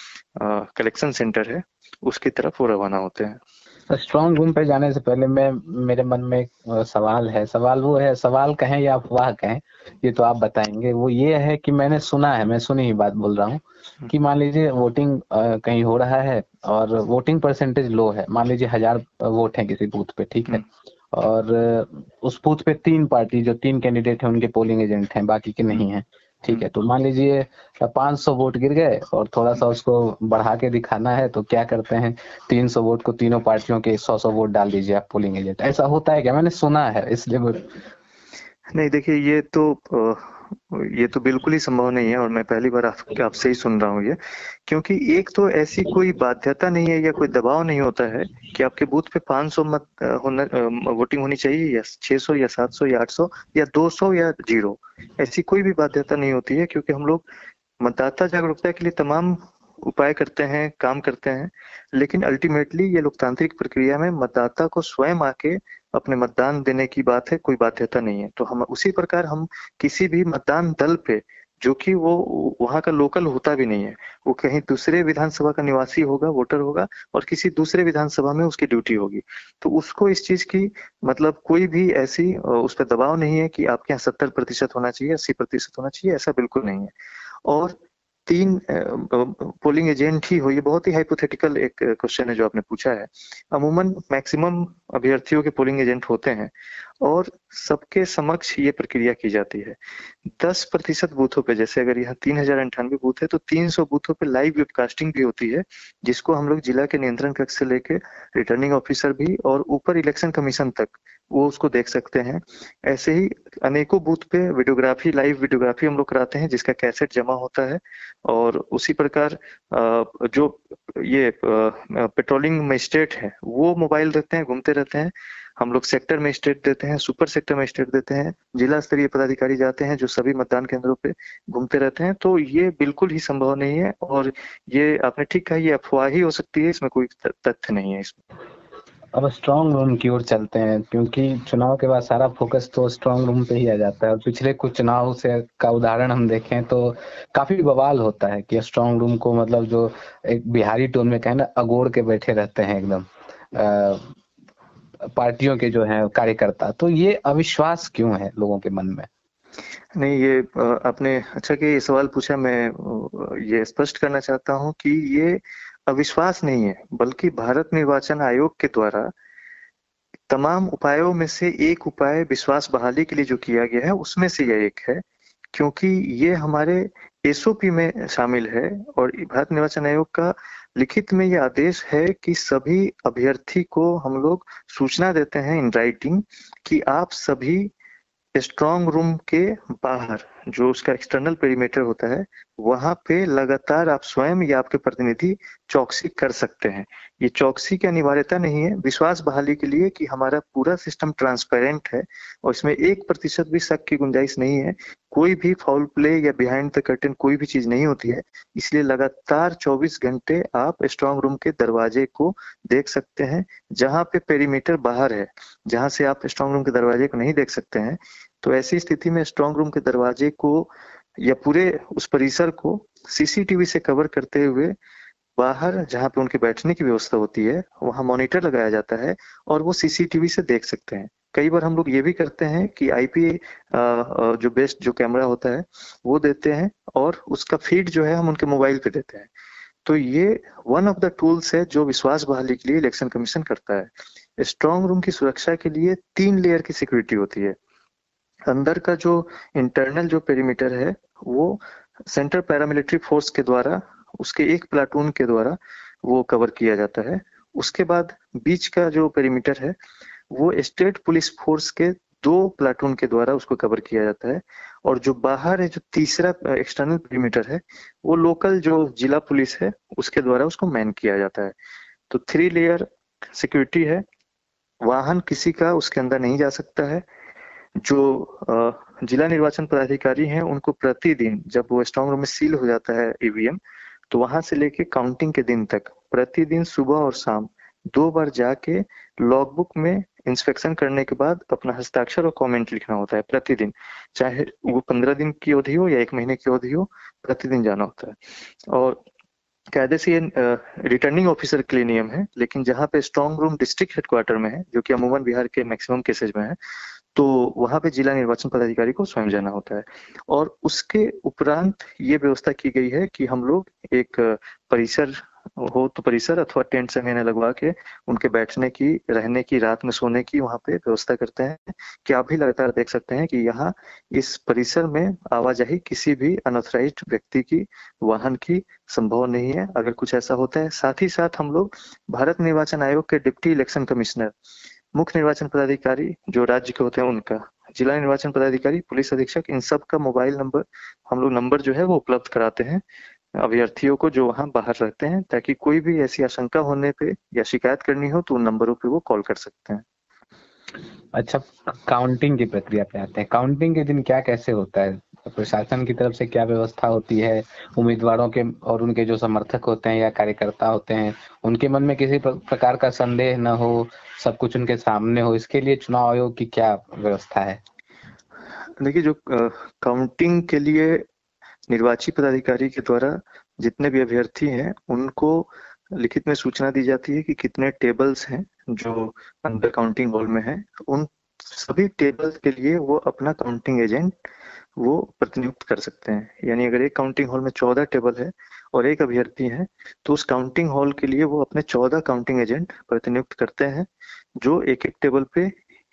कलेक्शन सेंटर है, उसकी तरफ़ वो रवाना होते हैं। स्ट्रॉन्ग रूम पे जाने से पहले मैं मेरे मन में एक सवाल है। सवाल वो है सवाल कहें या अफवाह कहें ये तो आप बताएँगे। वो ये है कि मैंने सुना है मैं सुनी ही बात बोल रहा हूँ हम्म। कि मान लीजिए वोटिंग कहीं हो रहा है और वोटिंग परसेंटेज लो है। मान लीजिए हज़ार वोट है किसी बूथ पे ठीक है? हम्म। और उस बूथ पे तीन पार्टी जो तीन कैंडिडेट है उनके पोलिंग एजेंट हैं बाकी के नहीं है। ठीक है तो मान लीजिए 500 वोट गिर गए और थोड़ा सा उसको बढ़ा के दिखाना है तो क्या करते हैं? 300 वोट को तीनों पार्टियों के 100 सौ वोट डाल दीजिए आप पोलिंग एजेंट। ऐसा होता है क्या? मैंने सुना है इसलिए नहीं देखिए ये तो ये तो बिल्कुल ही संभव नहीं है और मैं पहली बार आप, आपसे ही सुन रहा हूँ ये। क्योंकि एक तो ऐसी कोई बाध्यता नहीं है या कोई दबाव नहीं होता है कि आपके बूथ पे 500 मत होना वोटिंग होनी चाहिए या 600 या 700 या 800 या 200 या ज़ीरो। ऐसी कोई भी बाध्यता नहीं होती है क्योंकि हम लोग मतदाता जागरूकता के लिए तमाम उपाय करते हैं काम करते हैं लेकिन अल्टीमेटली ये लोकतांत्रिक प्रक्रिया में मतदाता को स्वयं आके अपने मतदान देने की बात है, कोई बाध्यता नहीं है। तो हम, उसी प्रकार हम किसी भी मतदान दल पे, जो कि वो, वहाँ का लोकल होता भी नहीं है, वो कहीं दूसरे विधानसभा का निवासी होगा, वोटर होगा, और किसी दूसरे विधानसभा में उसकी ड्यूटी होगी। तो उसको इस चीज़ की मतलब कोई भी ऐसी उस पर दबाव नहीं है कि आपके यहाँ सत्तर प्रतिशत होना चाहिए, अस्सी प्रतिशत होना चाहिए, ऐसा बिल्कुल नहीं है। और तीन पोलिंग एजेंट ही हो, ये बहुत ही हाइपोथेटिकल एक क्वेश्चन है जो आपने पूछा है। अमूमन मैक्सिमम अभ्यर्थियों के पोलिंग एजेंट होते हैं और सबके समक्ष ये प्रक्रिया की जाती है। दस प्रतिशत बूथों पे, जैसे अगर यहाँ तीन हज़ार अंठानवे बूथ है तो तीन सौ बूथों पे लाइव वेबकास्टिंग भी होती है, जिसको हम लोग जिला के नियंत्रण कक्ष से लेके रिटर्निंग ऑफिसर भी और ऊपर इलेक्शन कमीशन तक वो उसको देख सकते हैं। ऐसे ही अनेकों बूथ पे वीडियोग्राफी, लाइव वीडियोग्राफी हम लोग कराते हैं, जिसका कैसेट जमा होता है। और उसी प्रकार जो ये पेट्रोलिंग मजिस्ट्रेट है, वो मोबाइल देते हैं, घूमते रहते हैं। हम लोग सेक्टर में स्टेट देते हैं, सुपर सेक्टर में स्टेट देते हैं। जिला स्तरीय पदाधिकारी जाते हैं, जो सभी मतदान केंद्रों पे घूमते रहते हैं। तो ये बिल्कुल ही संभव नहीं है, और ये आपने ठीक कहा, ये अफवाह ही हो सकती है, इसमें कोई तथ्य नहीं है इसमें। अब स्ट्रॉन्ग रूम की ओर चलते हैं, क्योंकि चुनाव के बाद सारा फोकस तो स्ट्रॉन्ग रूम पे ही आ जाता है। और पिछले कुछ चुनाव से का उदाहरण हम देखें तो काफ़ी बवाल होता है कि स्ट्रॉन्ग रूम को मतलब जो एक बिहारी टोन में कहे ना, अगोड़ के बैठे रहते हैं एकदम पार्टियों के जो है कार्यकर्ता। तो ये अविश्वास क्यों है लोगों के मन में? नहीं, ये आपने अच्छा कि ये सवाल पूछा, मैं ये स्पष्ट करना चाहता हूँ कि ये अविश्वास नहीं है, बल्कि भारत निर्वाचन आयोग के द्वारा तमाम उपायों में से एक उपाय विश्वास बहाली के लिए जो किया गया है, उसमें से यह एक है, क्योंकि ये हमारे एसओपी में शामिल है और भारत निर्वाचन आयोग का लिखित में यह आदेश है कि सभी अभ्यर्थी को हम लोग सूचना देते हैं इन राइटिंग कि आप सभी स्ट्रॉन्ग रूम के बाहर जो उसका एक्सटर्नल पेरीमीटर होता है, वहाँ पे लगातार आप स्वयं या आपके प्रतिनिधि चौकसी कर सकते हैं। ये चौकसी की अनिवार्यता नहीं है। विश्वास बहाली के लिए कि हमारा पूरा सिस्टम ट्रांसपेरेंट है और इसमें एक प्रतिशत भी शक की गुंजाइश नहीं है। कोई भी फाउल प्ले या बिहाइंड द कर्टन कोई भी चीज़ नहीं होती है। इसलिए लगातार 24 घंटे आप स्ट्रॉन्ग रूम के दरवाजे को देख सकते हैं, जहाँ पे पेरीमीटर बाहर है, जहाँ से आप स्ट्रॉन्ग रूम के दरवाजे को नहीं देख सकते हैं। तो ऐसी स्थिति में स्ट्रॉन्ग रूम के दरवाजे को या पूरे उस परिसर को सीसीटीवी से कवर करते हुए बाहर जहाँ पे उनके बैठने की व्यवस्था होती है, वहाँ मॉनिटर लगाया जाता है और वो सीसीटीवी से देख सकते हैं। कई बार हम लोग ये भी करते हैं कि आईपी जो बेस्ट जो कैमरा होता है, वो देते हैं और उसका फ़ीड जो है हम उनके मोबाइल पे देते हैं। तो ये वन ऑफ़ द टूल्स है जो विश्वास बहाली के लिए इलेक्शन कमीशन करता है। स्ट्रॉन्ग रूम की सुरक्षा के लिए तीन लेयर की सिक्योरिटी होती है। अंदर का जो इंटरनल जो पेरीमीटर है, वो सेंट्रल पैरामिलिट्री फोर्स के द्वारा, उसके एक प्लाटून के द्वारा वो कवर किया जाता है। उसके बाद बीच का जो पेरीमीटर है, वो स्टेट पुलिस फोर्स के दो प्लाटून के द्वारा उसको कवर किया जाता है। और जो बाहर है, जो तीसरा एक्सटर्नल पेरीमीटर है, वो लोकल जो जिला पुलिस है, उसके द्वारा उसको मैन किया जाता है। तो थ्री लेयर सिक्योरिटी है। वाहन किसी का उसके अंदर नहीं जा सकता है। जो जिला निर्वाचन पदाधिकारी हैं, उनको प्रतिदिन जब वो स्ट्रॉन्ग रूम में सील हो जाता है ईवीएम तो वहाँ से लेके काउंटिंग के दिन तक, प्रतिदिन सुबह और शाम, दो बार जाके लॉगबुक में इंस्पेक्शन करने के बाद अपना हस्ताक्षर और कमेंट लिखना होता है प्रतिदिन। चाहे वो पंद्रह दिन की अवधि हो या एक महीने की अवधि हो, प्रतिदिन जाना होता है। और कायदे से ये रिटर्निंग ऑफिसर के लिए नियम है, लेकिन जहाँ पे स्ट्रॉन्ग रूम डिस्ट्रिक्ट हेडक्वार्टर में है, जो कि अमूमन बिहार के मैक्सिमम केसेज में है तो वहाँ पे जिला निर्वाचन पदाधिकारी को स्वयं जाना होता है। और उसके उपरांत ये व्यवस्था की गई है कि हम लोग एक परिसर हो तो परिसर अथवा टेंट से मैंने लगवा के उनके बैठने की, रहने की, रात में सोने की वहाँ पे व्यवस्था करते हैं। कि आप भी लगातार देख सकते हैं कि यहाँ इस परिसर में आवाजाही किसी भी अनऑथराइज व्यक्ति की, वाहन की संभव नहीं है। अगर कुछ ऐसा होता है, साथ ही साथ हम लोग भारत निर्वाचन आयोग के डिप्टी इलेक्शन कमिश्नर मुख्य निर्वाचन पदाधिकारी जो राज्य के होते हैं उनका। जिला निर्वाचन पदाधिकारी, पुलिस अधीक्षक, इन सब का मोबाइल नंबर, हम लोग नंबर जो है वो उपलब्ध कराते हैं। अभ्यर्थियों को जो वहाँ बाहर रहते हैं, ताकि कोई भी ऐसी आशंका होने पे या शिकायत करनी हो तो उन नंबरों पे वो कॉल कर सकते हैं। अच्छा काउंटिंग की प्रक्रिया पे आते हैं। काउंटिंग के दिन क्या कैसे होता है? प्रशासन की तरफ़ से क्या व्यवस्था होती है? उम्मीदवारों के और उनके जो समर्थक होते हैं या कार्यकर्ता होते हैं, उनके मन में किसी प्रकार का संदेह न हो, सब कुछ उनके सामने हो, इसके लिए चुनाव आयोग की क्या व्यवस्था है? देखिए, जो काउंटिंग के लिए निर्वाची पदाधिकारी के द्वारा जितने भी अभ्यर्थी हैं, उनको लिखित में सूचना दी जाती है कि कितने टेबल्स हैं जो अंदर काउंटिंग हॉल में है। उन सभी टेबल्स के लिए वो अपना काउंटिंग एजेंट वो प्रतिनियुक्त कर सकते हैं। यानी अगर एक काउंटिंग हॉल में चौदह टेबल है और एक अभ्यर्थी है तो उस काउंटिंग हॉल के लिए वो अपने चौदह काउंटिंग एजेंट प्रतिनियुक्त करते हैं, जो एक एक टेबल पे,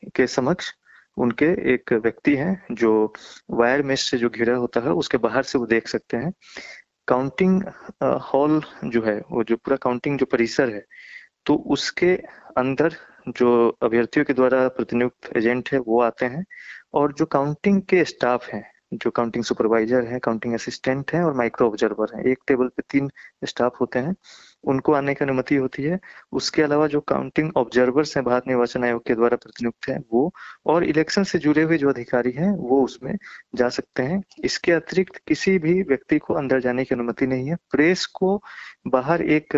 के समक्ष उनके एक व्यक्ति हैं, जो वायर मेश से जो घिरा होता है, उसके बाहर से वो देख सकते हैं। काउंटिंग हॉल जो है, वो जो पूरा काउंटिंग जो परिसर है तो उसके अंदर जो अभ्यर्थियों के द्वारा प्रतिनियुक्त एजेंट है, वो आते हैं और जो काउंटिंग के स्टाफ हैं जो काउंटिंग सुपरवाइजर है काउंटिंग असिस्टेंट है और माइक्रो ऑब्जर्वर है। एक टेबल पे तीन स्टाफ होते हैं। उनको आने की अनुमति होती है। उसके अलावा जो काउंटिंग ऑब्जर्वर्स हैं, भारत निर्वाचन आयोग के द्वारा प्रतिनियुक्त हैं, वो और इलेक्शन से जुड़े हुए जो अधिकारी हैं, वो उसमें जा सकते हैं। इसके अतिरिक्त किसी भी व्यक्ति को अंदर जाने की अनुमति नहीं है। प्रेस को बाहर एक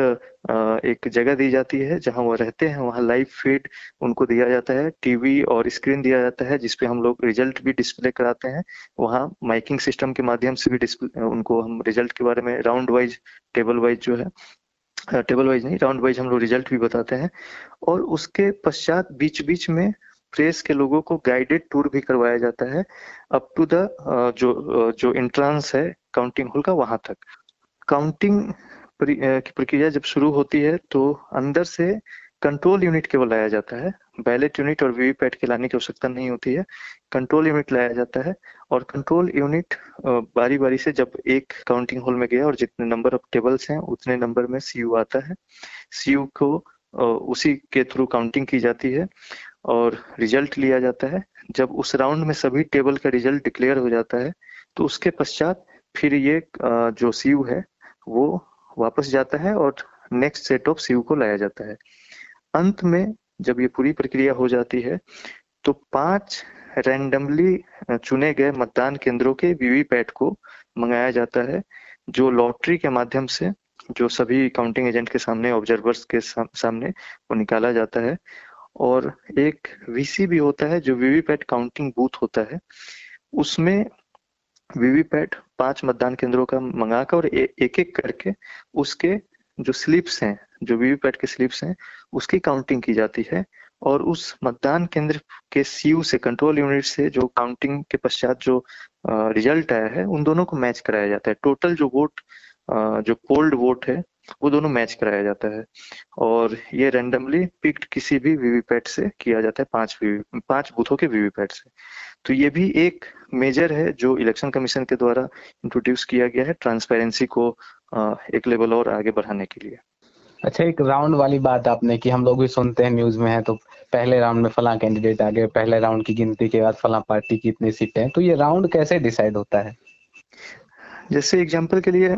एक जगह दी जाती है, जहाँ वो रहते हैं, वहाँ लाइव फ़ीड उनको दिया जाता है टीवी और स्क्रीन दिया जाता है जिसपे हम लोग रिज़ल्ट भी डिस्प्ले कराते हैं। वहाँ माइकिंग सिस्टम के माध्यम से भी डिस्प्ले उनको हम रिज़ल्ट के बारे में राउंड वाइज टेबल वाइज जो है टेबल वाइज नहीं राउंड वाइज हम लोग रिज़ल्ट भी बताते हैं। और उसके पश्चात बीच बीच में प्रेस के लोगों को गाइडेड टूर भी करवाया जाता है। अप टू द जो जो एंट्रांस है काउंटिंग हॉल का, वहाँ तक। काउंटिंग की प्रक्रिया जब शुरू होती है तो अंदर से कंट्रोल यूनिट केवल लाया जाता है। बैलेट यूनिट और वीवीपैट के लाने की आवश्यकता नहीं होती है। कंट्रोल यूनिट लाया जाता है और कंट्रोल यूनिट बारी बारी से जब एक काउंटिंग हॉल में गया और जितने नंबर ऑफ़ टेबल्स हैं, उतने नंबर में सीयू आता है। सीयू को उसी के थ्रू काउंटिंग की जाती है और रिज़ल्ट लिया जाता है। जब उस राउंड में सभी टेबल का रिज़ल्ट डिक्लेयर हो जाता है तो उसके पश्चात फिर ये जो सीयू है, वो वापस जाता है और नेक्स्ट सेट ऑफ़ सीयू को लाया जाता है। अंत में जब ये पूरी प्रक्रिया हो जाती है तो पाँच रैंडमली चुने गए मतदान केंद्रों के वीवीपैट को मंगाया जाता है, जो लॉटरी के माध्यम से, जो सभी काउंटिंग एजेंट के सामने ऑब्जर्वर्स के सामने वो निकाला जाता है। और एक वीसी भी होता है, जो वीवीपैट काउंटिंग बूथ होता है, उसमें वीवीपैट पाँच मतदान केंद्रों का मंगाकर और एक एक करके उसके जो स्लिप्स हैं जो वीवीपैट के स्लिप्स हैं, उसकी काउंटिंग की जाती है और उस मतदान केंद्र के सीयू से कंट्रोल यूनिट से जो काउंटिंग के पश्चात जो रिज़ल्ट आया है, उन दोनों को मैच कराया जाता है। टोटल जो वोट जो पोल्ड वोट है, वो दोनों मैच कराया जाता है। और ये रेंडमली पिक्ड किसी भी वीवीपैट से किया जाता है, पाँच पाँच बूथों के वीवीपैट से। तो ये भी एक मेजर है जो इलेक्शन कमीशन के द्वारा इंट्रोड्यूस किया गया है ट्रांसपेरेंसी को एक लेवल और आगे बढ़ाने के लिए। अच्छा एक राउंड वाली बात आपने कि, हम लोग भी सुनते हैं न्यूज़ में है तो पहले राउंड में फला कैंडिडेट आ गए पहले राउंड की गिनती के बाद फला पार्टी की इतनी सीटें हैं तो ये राउंड कैसे डिसाइड होता है? जैसे एग्ज़ाम्पल के लिए,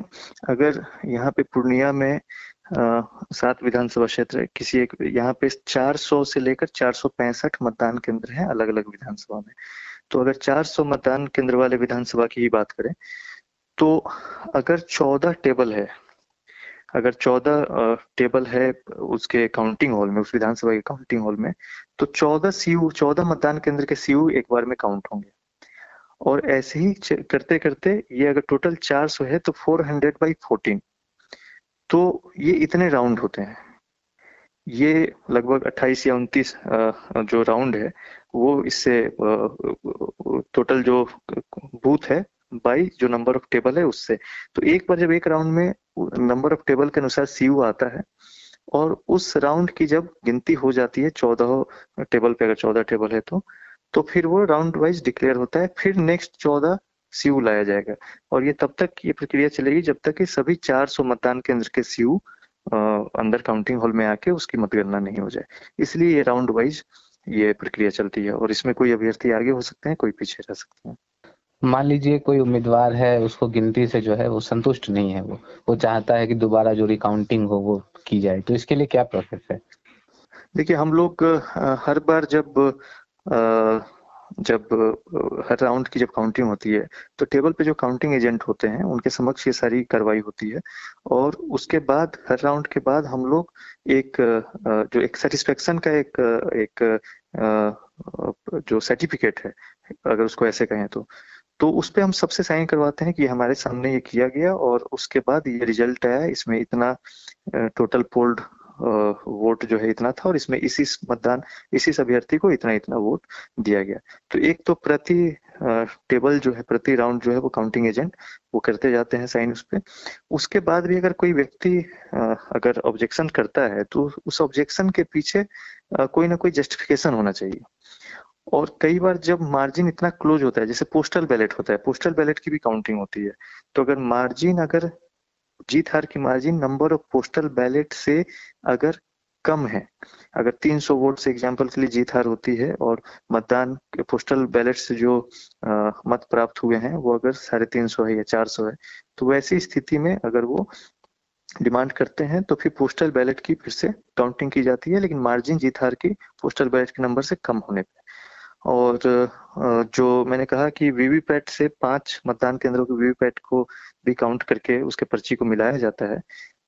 अगर यहाँ पे पूर्णिया में सात विधानसभा क्षेत्र किसी एक, यहाँ पे 400 से लेकर चार सौ पैंसठ मतदान केंद्र हैं अलग अलग विधानसभा में। तो अगर 400 मतदान केंद्र वाले विधानसभा की ही बात करें तो अगर 14 टेबल है अगर 14 टेबल है उसके काउंटिंग हॉल में, उस विधानसभा के काउंटिंग हॉल में तो 14 सीयू 14 मतदान केंद्र के सीयू एक बार में काउंट होंगे। और ऐसे ही करते करते ये अगर टोटल 400 है तो 400 बाई 14 तो ये इतने राउंड होते हैं। ये लगभग 28 या 29 जो राउंड है, वो इससे टोटल जो बूथ है बाई जो नंबर ऑफ़ टेबल है उससे। तो एक बार जब एक राउंड में नंबर ऑफ़ टेबल के अनुसार सीयू आता है, और उस राउंड की जब गिनती हो जाती है चौदह टेबल पे, अगर चौदह टेबल है तो तो फिर वो राउंड वाइज डिक्लेयर होता है, फिर नेक्स्ट चौदह सीयू लाया जाएगा। और ये तब तक ये प्रक्रिया चलेगी जब तक कि सभी 400 मतदान केंद्र के सीयू अंदर काउंटिंग हॉल में आके उसकी मतगणना नहीं हो जाए। इसलिए ये राउंड वाइज ये प्रक्रिया चलती है, और इसमें कोई अभ्यर्थी आगे हो सकते हैं, कोई पीछे रह सकते हैं। मान लीजिए कोई उम्मीदवार है, उसको गिनती से जो है वो संतुष्ट नहीं है वो। वो चाहता है कि दोबारा जो रिकाउंटिंग हो, वो की जाए। तो इसके लिए क्या प्रोसेस है? देखिए, हम लोग हर बार जब जब हर राउंड की जब काउंटिंग होती है तो टेबल पे जो काउंटिंग एजेंट होते हैं, उनके समक्ष ये सारी कार्रवाई होती है। और उसके बाद, हर राउंड के बाद हम लोग एक जो एक सेटिस्फेक्शन का एक एक जो सर्टिफिकेट है, अगर उसको ऐसे कहें तो। तो उस पर हम सबसे साइन करवाते हैं कि हमारे सामने ये किया गया और उसके बाद ये रिज़ल्ट आया। इसमें इतना टोटल पोल्ड वोट जो है इतना था और इसमें इसी मतदान, इसी अभ्यर्थी को इतना इतना वोट दिया गया। तो एक तो प्रति टेबल जो है, प्रति राउंड जो है वो काउंटिंग एजेंट वो करते जाते हैं साइन उस पर उसके बाद भी अगर कोई व्यक्ति अगर ऑब्जेक्शन करता है तो उस ऑब्जेक्शन के पीछे कोई ना कोई जस्टिफिकेशन होना चाहिए। और कई बार जब मार्जिन इतना क्लोज होता है जैसे पोस्टल बैलेट होता है पोस्टल बैलेट की भी काउंटिंग होती है तो अगर मार्जिन अगर जीत हार की margin number of postal ballot से अगर कम है अगर 300 वोट से एग्ज़ाम्पल के लिए जीत हार होती है और मतदान पोस्टल बैलेट से जो आ, मत प्राप्त हुए हैं वो अगर साढ़े तीन सौ है या चार सौ है तो वैसी स्थिति में अगर वो डिमांड करते हैं तो फिर पोस्टल बैलेट की फिर से काउंटिंग की जाती है लेकिन मार्जिन जीत हार की पोस्टल बैलेट के नंबर से कम होने पर और जो मैंने कहा कि वीवीपैट से पाँच मतदान केंद्रों के वीवीपैट को भी काउंट करके उसके पर्ची को मिलाया जाता है।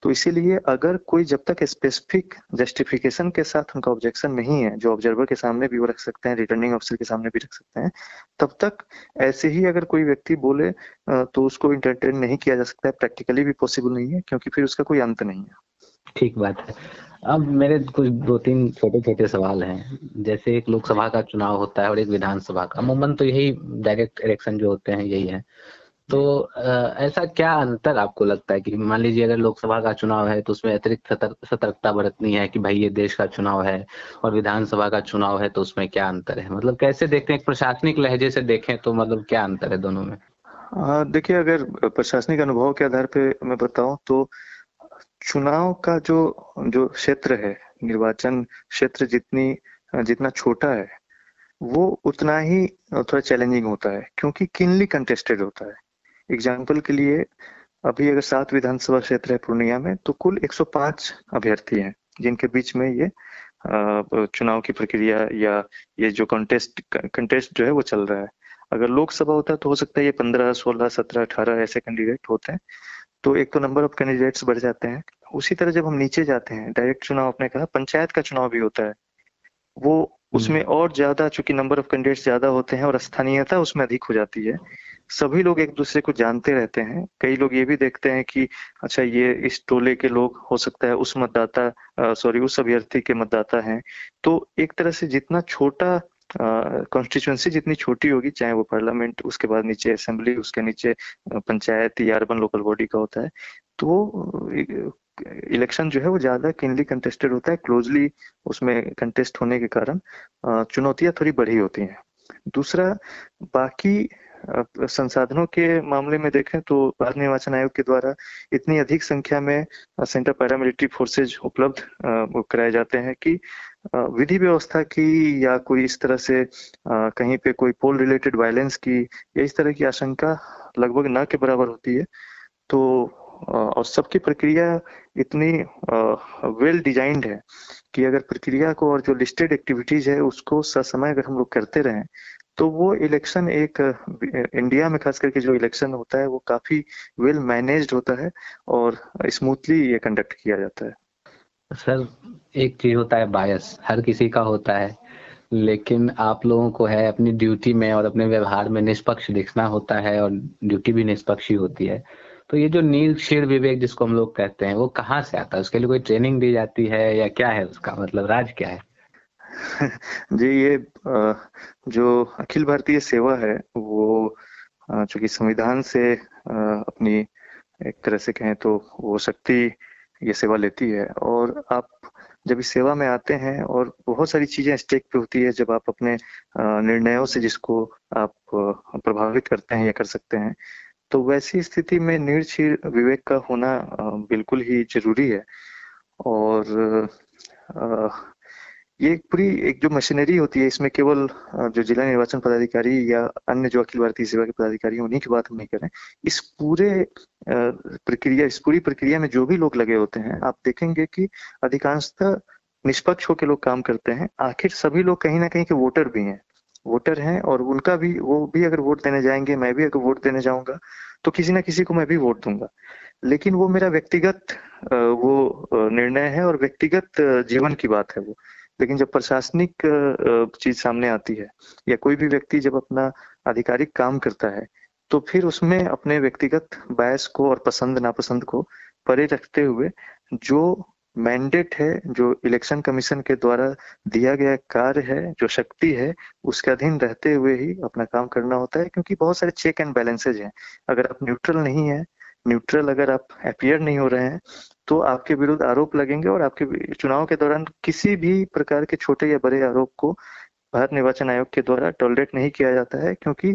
तो इसीलिए अगर कोई जब तक स्पेसिफिक जस्टिफिकेशन के साथ उनका ऑब्जेक्शन नहीं है, जो ऑब्जर्वर के सामने भी वो रख सकते हैं रिटर्निंग ऑफिसर के सामने भी रख सकते हैं, तब तक ऐसे ही अगर कोई व्यक्ति बोले तो उसको इंटरटेन नहीं किया जा सकता है प्रैक्टिकली भी पॉसिबल नहीं है, क्योंकि फिर उसका कोई अंत नहीं है। ठीक बात है। अब मेरे कुछ दो तीन छोटे छोटे सवाल हैं। जैसे एक लोकसभा का चुनाव होता है और एक विधानसभा का। अमूमन तो यही डायरेक्ट इलेक्शन जो होते हैं, यही है। तो ऐसा क्या अंतर आपको लगता है कि मान लीजिए अगर लोकसभा का चुनाव है तो उसमें अतिरिक्त सतर्कता बरतनी है कि भाई ये देश का चुनाव है और विधानसभा का चुनाव है तो उसमें क्या अंतर है? मतलब कैसे देखते हैं? प्रशासनिक लहजे से देखें तो मतलब क्या अंतर है दोनों में? देखिए अगर प्रशासनिक अनुभव के आधार पे मैं बताऊँ तो चुनाव का जो जो क्षेत्र है, निर्वाचन क्षेत्र जितनी, जितना छोटा है, वो उतना ही, थोड़ा चैलेंजिंग होता है, क्योंकि किनली कंटेस्टेड होता है। एग्ज़ाम्पल के लिए, अभी अगर सात विधानसभा क्षेत्र है पूर्णिया में तो कुल 105 अभ्यर्थी हैं, जिनके बीच में ये चुनाव की प्रक्रिया या ये जो कंटेस्ट कंटेस्ट जो है वो चल रहा है। अगर लोकसभा होता है तो हो सकता है ये पंद्रह, सोलह, सत्रह, अठारह ऐसे कैंडिडेट होते हैं तो एक तो नंबर ऑफ़ कैंडिडेट्स बढ़ जाते हैं। उसी तरह जब हम नीचे जाते हैं डायरेक्ट चुनाव आपने कहा पंचायत का चुनाव भी होता है। वो उसमें और ज़्यादा चूँकि नंबर ऑफ़ कैंडिडेट्स ज़्यादा होते हैं और स्थानीयता उसमें अधिक हो जाती है सभी लोग एक दूसरे को जानते रहते हैं। कई लोग ये भी देखते हैं कि अच्छा ये इस टोले के लोग हो सकता है उस मतदाता सॉरी उस अभ्यर्थी के मतदाता हैं। तो एक तरह से जितना छोटा कॉन्स्टिट्यूंसी जितनी छोटी होगी, चाहे वो पार्लियामेंट उसके बाद नीचे असेंबली उसके नीचे पंचायत या अर्बन लोकल बॉडी का होता है तो इलेक्शन जो है वो ज़्यादा किनली कंटेस्टेड होता है क्लोजली उसमें कंटेस्ट होने के कारण चुनौतियाँ थोड़ी बढ़ी होती हैं। दूसरा, बाकी संसाधनों के मामले में देखें तो भारत निर्वाचन आयोग के द्वारा इतनी अधिक संख्या में सेंटर पैरामिलिट्री फोर्सेज उपलब्ध कराए जाते हैं कि विधि व्यवस्था की या कोई इस तरह से कहीं पे कोई पोल रिलेटेड वायलेंस की या इस तरह की आशंका लगभग न के बराबर होती है तो और सबकी प्रक्रिया इतनी वेल डिजाइंड है कि अगर प्रक्रिया को और जो लिस्टेड एक्टिविटीज़ है उसको ससमय अगर हम लोग करते रहें तो वो इलेक्शन एक इंडिया में खास करके जो इलेक्शन होता है वो काफ़ी वेल मैनेज्ड होता है और स्मूथली ये कंडक्ट किया जाता है। सर, एक चीज़ होता है बायस हर किसी का होता है। लेकिन आप लोगों को है अपनी ड्यूटी में और अपने व्यवहार में निष्पक्ष दिखना होता है और ड्यूटी भी निष्पक्ष ही होती है। तो ये जो नील शीर विवेक जिसको हम लोग कहते हैं, वो कहाँ से आता है? उसके लिए कोई ट्रेनिंग दी जाती है या क्या है उसका मतलब? राज क्या है? जी, ये जो अखिल भारतीय सेवा है, वो चूँकि संविधान से अपनी एक तरह से कहें तो वो शक्ति ये सेवा लेती है और आप जब इस सेवा में आते हैं और बहुत सारी चीज़ें स्टेक पे होती है, जब आप अपने निर्णयों से जिसको आप प्रभावित करते हैं या कर सकते हैं तो वैसी स्थिति में निर्क्षीर विवेक का होना बिल्कुल ही ज़रूरी है। और ये एक पूरी एक जो मशीनरी होती है, इसमें केवल जो जिला निर्वाचन पदाधिकारी या अन्य जो अखिल भारतीय सेवा के पदाधिकारी उन्हीं की बात हम नहीं करें। इस पूरे प्रक्रिया, इस पूरी प्रक्रिया में जो भी लोग लगे होते हैं, आप देखेंगे कि अधिकांशतः निष्पक्ष होकर लोग काम करते हैं। आखिर सभी लोग कहीं ना कहीं के वोटर भी हैं। वोटर हैं और उनका भी, वो भी अगर वोट देने जाएँगे, मैं भी अगर वोट देने जाऊँगा तो किसी ना किसी को मैं भी वोट दूँगा। लेकिन वो मेरा व्यक्तिगत वो निर्णय है और व्यक्तिगत जीवन की बात है वो। लेकिन जब प्रशासनिक चीज़ सामने आती है या कोई भी व्यक्ति जब अपना आधिकारिक काम करता है तो फिर उसमें अपने व्यक्तिगत बायस को और पसंद, नापसंद को परे रखते हुए जो मैंडेट है, जो इलेक्शन कमीशन के द्वारा दिया गया कार्य है, जो शक्ति है, उसके अधीन रहते हुए ही अपना काम करना होता है, क्योंकि बहुत सारे चेक एंड बैलेंसेज हैं। अगर आप न्यूट्रल नहीं है न्यूट्रल अगर आप अपियर नहीं हो रहे हैं तो आपके विरुद्ध आरोप लगेंगे और आपके चुनाव के दौरान किसी भी प्रकार के छोटे या बड़े आरोप को भारत निर्वाचन आयोग के द्वारा टॉलरेट नहीं किया जाता है, क्योंकि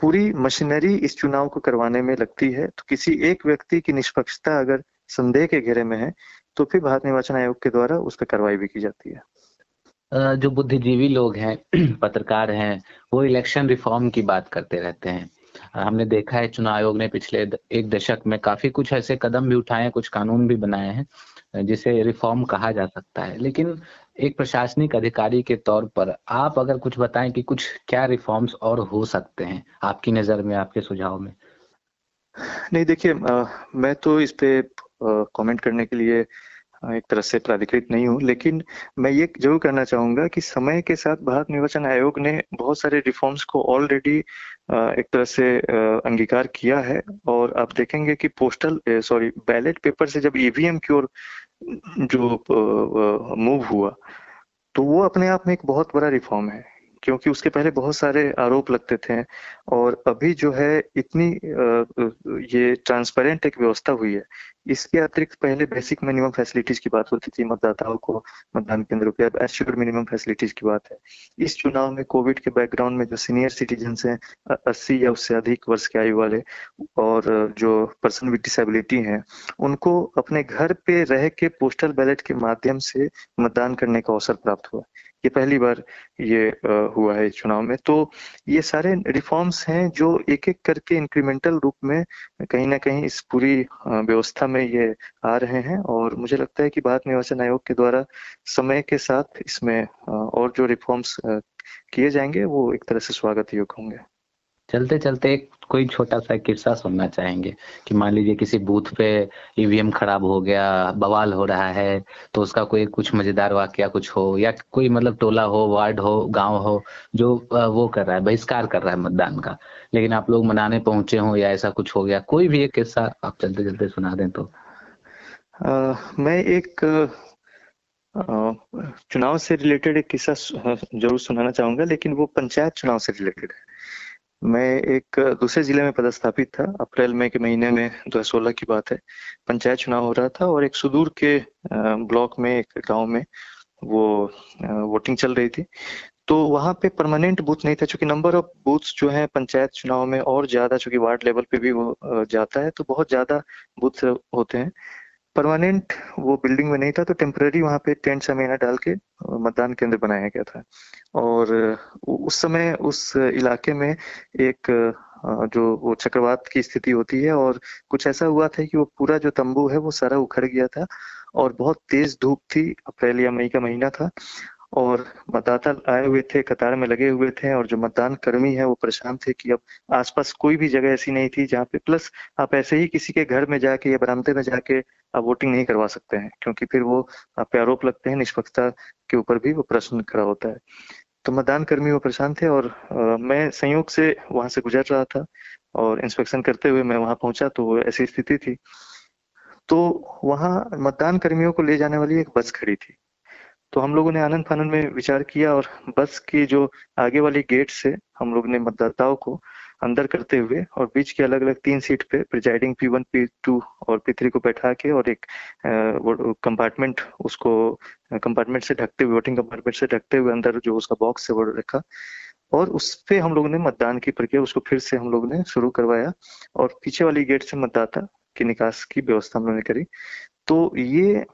पूरी मशीनरी इस चुनाव को करवाने में लगती है। तो किसी एक व्यक्ति की निष्पक्षता अगर संदेह के घेरे में है तो फिर भारत निर्वाचन आयोग के द्वारा उस पर कार्रवाई भी की जाती है। जो बुद्धिजीवी लोग हैं, पत्रकार हैं, वो इलेक्शन रिफॉर्म की बात करते रहते हैं। हमने देखा है चुनाव आयोग ने पिछले एक दशक में काफ़ी कुछ ऐसे कदम भी उठाए कुछ कानून भी बनाए हैं जिसे रिफॉर्म कहा जा सकता है। लेकिन एक प्रशासनिक अधिकारी के तौर पर आप अगर कुछ बताएँ कि कुछ क्या रिफॉर्म्स और हो सकते हैं, आपकी नज़र में, आपके सुझाव में? नहीं, देखिए मैं तो इस पे कमेंट करने के लिए एक तरह से प्राधिकृत नहीं हूँ, लेकिन मैं ये ज़रूर कहना चाहूँगा कि समय के साथ भारत निर्वाचन आयोग ने बहुत सारे रिफॉर्म्स को ऑलरेडी एक तरह से अंगीकार किया है। और आप देखेंगे कि पोस्टल सॉरी बैलेट पेपर से जब ईवीएम की ओर, जो मूव हुआ तो वो अपने आप में एक बहुत बड़ा रिफॉर्म है। क्योंकि उसके पहले बहुत सारे आरोप लगते थे और अभी जो है इतनी ये ट्रांसपेरेंट एक व्यवस्था हुई है। इसके अतिरिक्त पहले बेसिक मिनिमम फैसिलिटीज़ की बात होती थी, मतदाताओं को, मतदान केंद्रों पे। अब एश्योर्ड मिनिमम फैसिलिटीज़ की बात है। इस चुनाव में कोविड के बैकग्राउंड में जो सीनियर सिटीजन हैं अस्सी या उससे अधिक वर्ष के आयु वाले और जो पर्सन विद डिसेबिलिटी हैं, उनको अपने घर पे रह के पोस्टल बैलेट के माध्यम से मतदान करने का अवसर प्राप्त हुआ। ये पहली बार ये हुआ है चुनाव में। तो ये सारे रिफॉर्म्स हैं जो एक एक करके इंक्रीमेंटल रूप में कहीं ना कहीं इस पूरी व्यवस्था में ये आ रहे हैं और मुझे लगता है कि भारत निर्वाचन आयोग के द्वारा समय के साथ इसमें और जो रिफॉर्म्स किए जाएँगे वो एक तरह से स्वागत योग्य होंगे। चलते चलते एक कोई छोटा सा किस्सा सुनना चाहेंगे कि मान लीजिए किसी बूथ पे ईवीएम खराब हो गया बवाल हो रहा है तो उसका कोई कुछ मज़ेदार वाक्य कुछ हो या कोई मतलब टोला हो वार्ड हो गाँव हो जो वो कर रहा है बहिष्कार कर रहा है मतदान का। लेकिन आप लोग मनाने पहुँचे हो या ऐसा कुछ हो गया कोई भी एक किस्सा आप चलते चलते सुना दें तो। आ, मैं एक चुनाव से रिलेटेड एक किस्सा ज़रूर सुनाना चाहूँगा लेकिन वो पंचायत चुनाव से रिलेटेड है। मैं एक दूसरे ज़िले में पदस्थापित था, अप्रैल मई के महीने में 2016 की बात है। पंचायत चुनाव हो रहा था और एक सुदूर के ब्लॉक में, एक गाँव में वो वोटिंग चल रही थी। तो वहाँ पे परमानेंट बूथ नहीं था क्योंकि नंबर ऑफ़ बूथ्स जो है पंचायत चुनाव में और ज़्यादा, चूँकि वार्ड लेवल पे भी वो जाता है तो बहुत ज़्यादा बूथ होते हैं। परमानेंट वो बिल्डिंग में नहीं था तो टेम्पररी वहाँ पे टेंट समेना डाल के मतदान केंद्र बनाया गया था। और उस समय उस इलाके में एक जो वो चक्रवात की स्थिति होती है, और कुछ ऐसा हुआ था कि वो पूरा जो तंबू है, वो सारा उखड़ गया था, और बहुत तेज धूप थी, अप्रैल या मई का महीना था। और मतदाता आए हुए थे कतार में लगे हुए थे और जो मतदान कर्मी है वो परेशान थे कि अब आसपास कोई भी जगह ऐसी नहीं थी जहाँ पे प्लस आप ऐसे ही किसी के घर में जाके या बरामदे में जाके आप वोटिंग नहीं करवा सकते हैं क्योंकि फिर वो आप पे आरोप लगते हैं निष्पक्षता के ऊपर भी वो प्रश्न खड़ा होता है। तो मतदान कर्मी वो परेशान थे और आ, मैं संयोग से वहाँ से गुजर रहा था और इंस्पेक्शन करते हुए मैं वहाँ पहुँचा तो ऐसी स्थिति थी। तो वहाँ मतदान कर्मियों को ले जाने वाली एक बस खड़ी थी। तो हम लोगों ने आनंद फानंद में विचार किया और बस के जो आगे वाली गेट से हम लोग ने मतदाताओं को अंदर करते हुए और बीच के अलग अलग तीन सीट पे presiding P one P two और पी थ्री को बैठा के और एक कंपार्टमेंट उसको कंपार्टमेंट से ढकते हुए वोटिंग कंपार्टमेंट से ढकते हुए अंदर जो उसका बॉक्स है वो रखा और उस पे हम लोग ने मतदान की प्रक्रिया, उसको फिर से हम लोग ने शुरू करवाया और पीछे वाली गेट से मतदाता की निकास की व्यवस्था हम लोगों ने करी। तो ये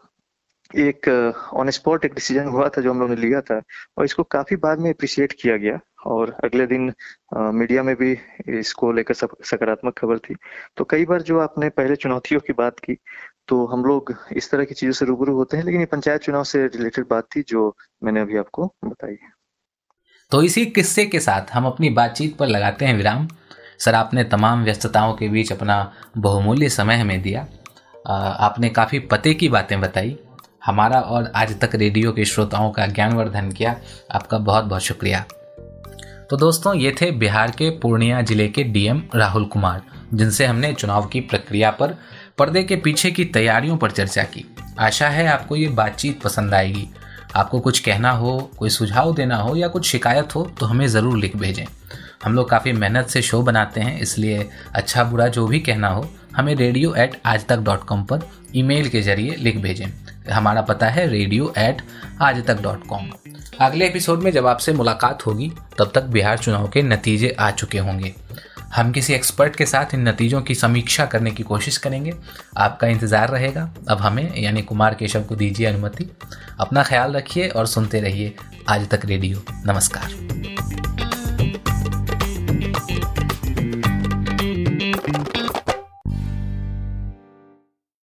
एक ऑन स्पॉट एक डिसीज़न हुआ था जो हम लोग ने लिया था और इसको काफ़ी बाद में अप्रिशिएट किया गया और अगले दिन आ, मीडिया में भी इसको लेकर सकारात्मक खबर थी। तो कई बार जो आपने पहले चुनौतियों की बात की तो हम लोग इस तरह की चीज़ों से रूबरू होते हैं लेकिन ये पंचायत चुनाव से रिलेटेड बात थी जो मैंने अभी आपको बताई तो इसी किस्से के साथ हम अपनी बातचीत पर लगाते हैं विराम। सर आपने तमाम व्यस्तताओं के बीच अपना बहुमूल्य समय हमें दिया। आपने काफ़ी पते की बातें बताई। हमारा और आज तक रेडियो के श्रोताओं का ज्ञानवर्धन किया, आपका बहुत बहुत शुक्रिया। तो दोस्तों, ये थे बिहार के पूर्णिया ज़िले के डीएम राहुल कुमार, जिनसे हमने चुनाव की प्रक्रिया पर, पर्दे के पीछे की तैयारियों पर चर्चा की। आशा है आपको ये बातचीत पसंद आएगी। आपको कुछ कहना हो, कोई सुझाव देना हो या कुछ शिकायत हो तो हमें ज़रूर लिख भेजें। हम लोग काफ़ी मेहनत से शो बनाते हैं, इसलिए अच्छा बुरा जो भी कहना हो, हमें रेडियो एट आज तक डॉट कॉम पर ईमेल के ज़रिए लिख भेजें। हमारा पता है रेडियो एट आज तक डॉट कॉम अगले एपिसोड में जब आपसे मुलाकात होगी, तब तक बिहार चुनाव के नतीजे आ चुके होंगे। हम किसी एक्सपर्ट के साथ इन नतीजों की समीक्षा करने की कोशिश करेंगे। आपका इंतज़ार रहेगा। अब हमें, यानी कुमार केशव को दीजिए अनुमति। अपना ख्याल रखिए और सुनते रहिए आज तक रेडियो। नमस्कार।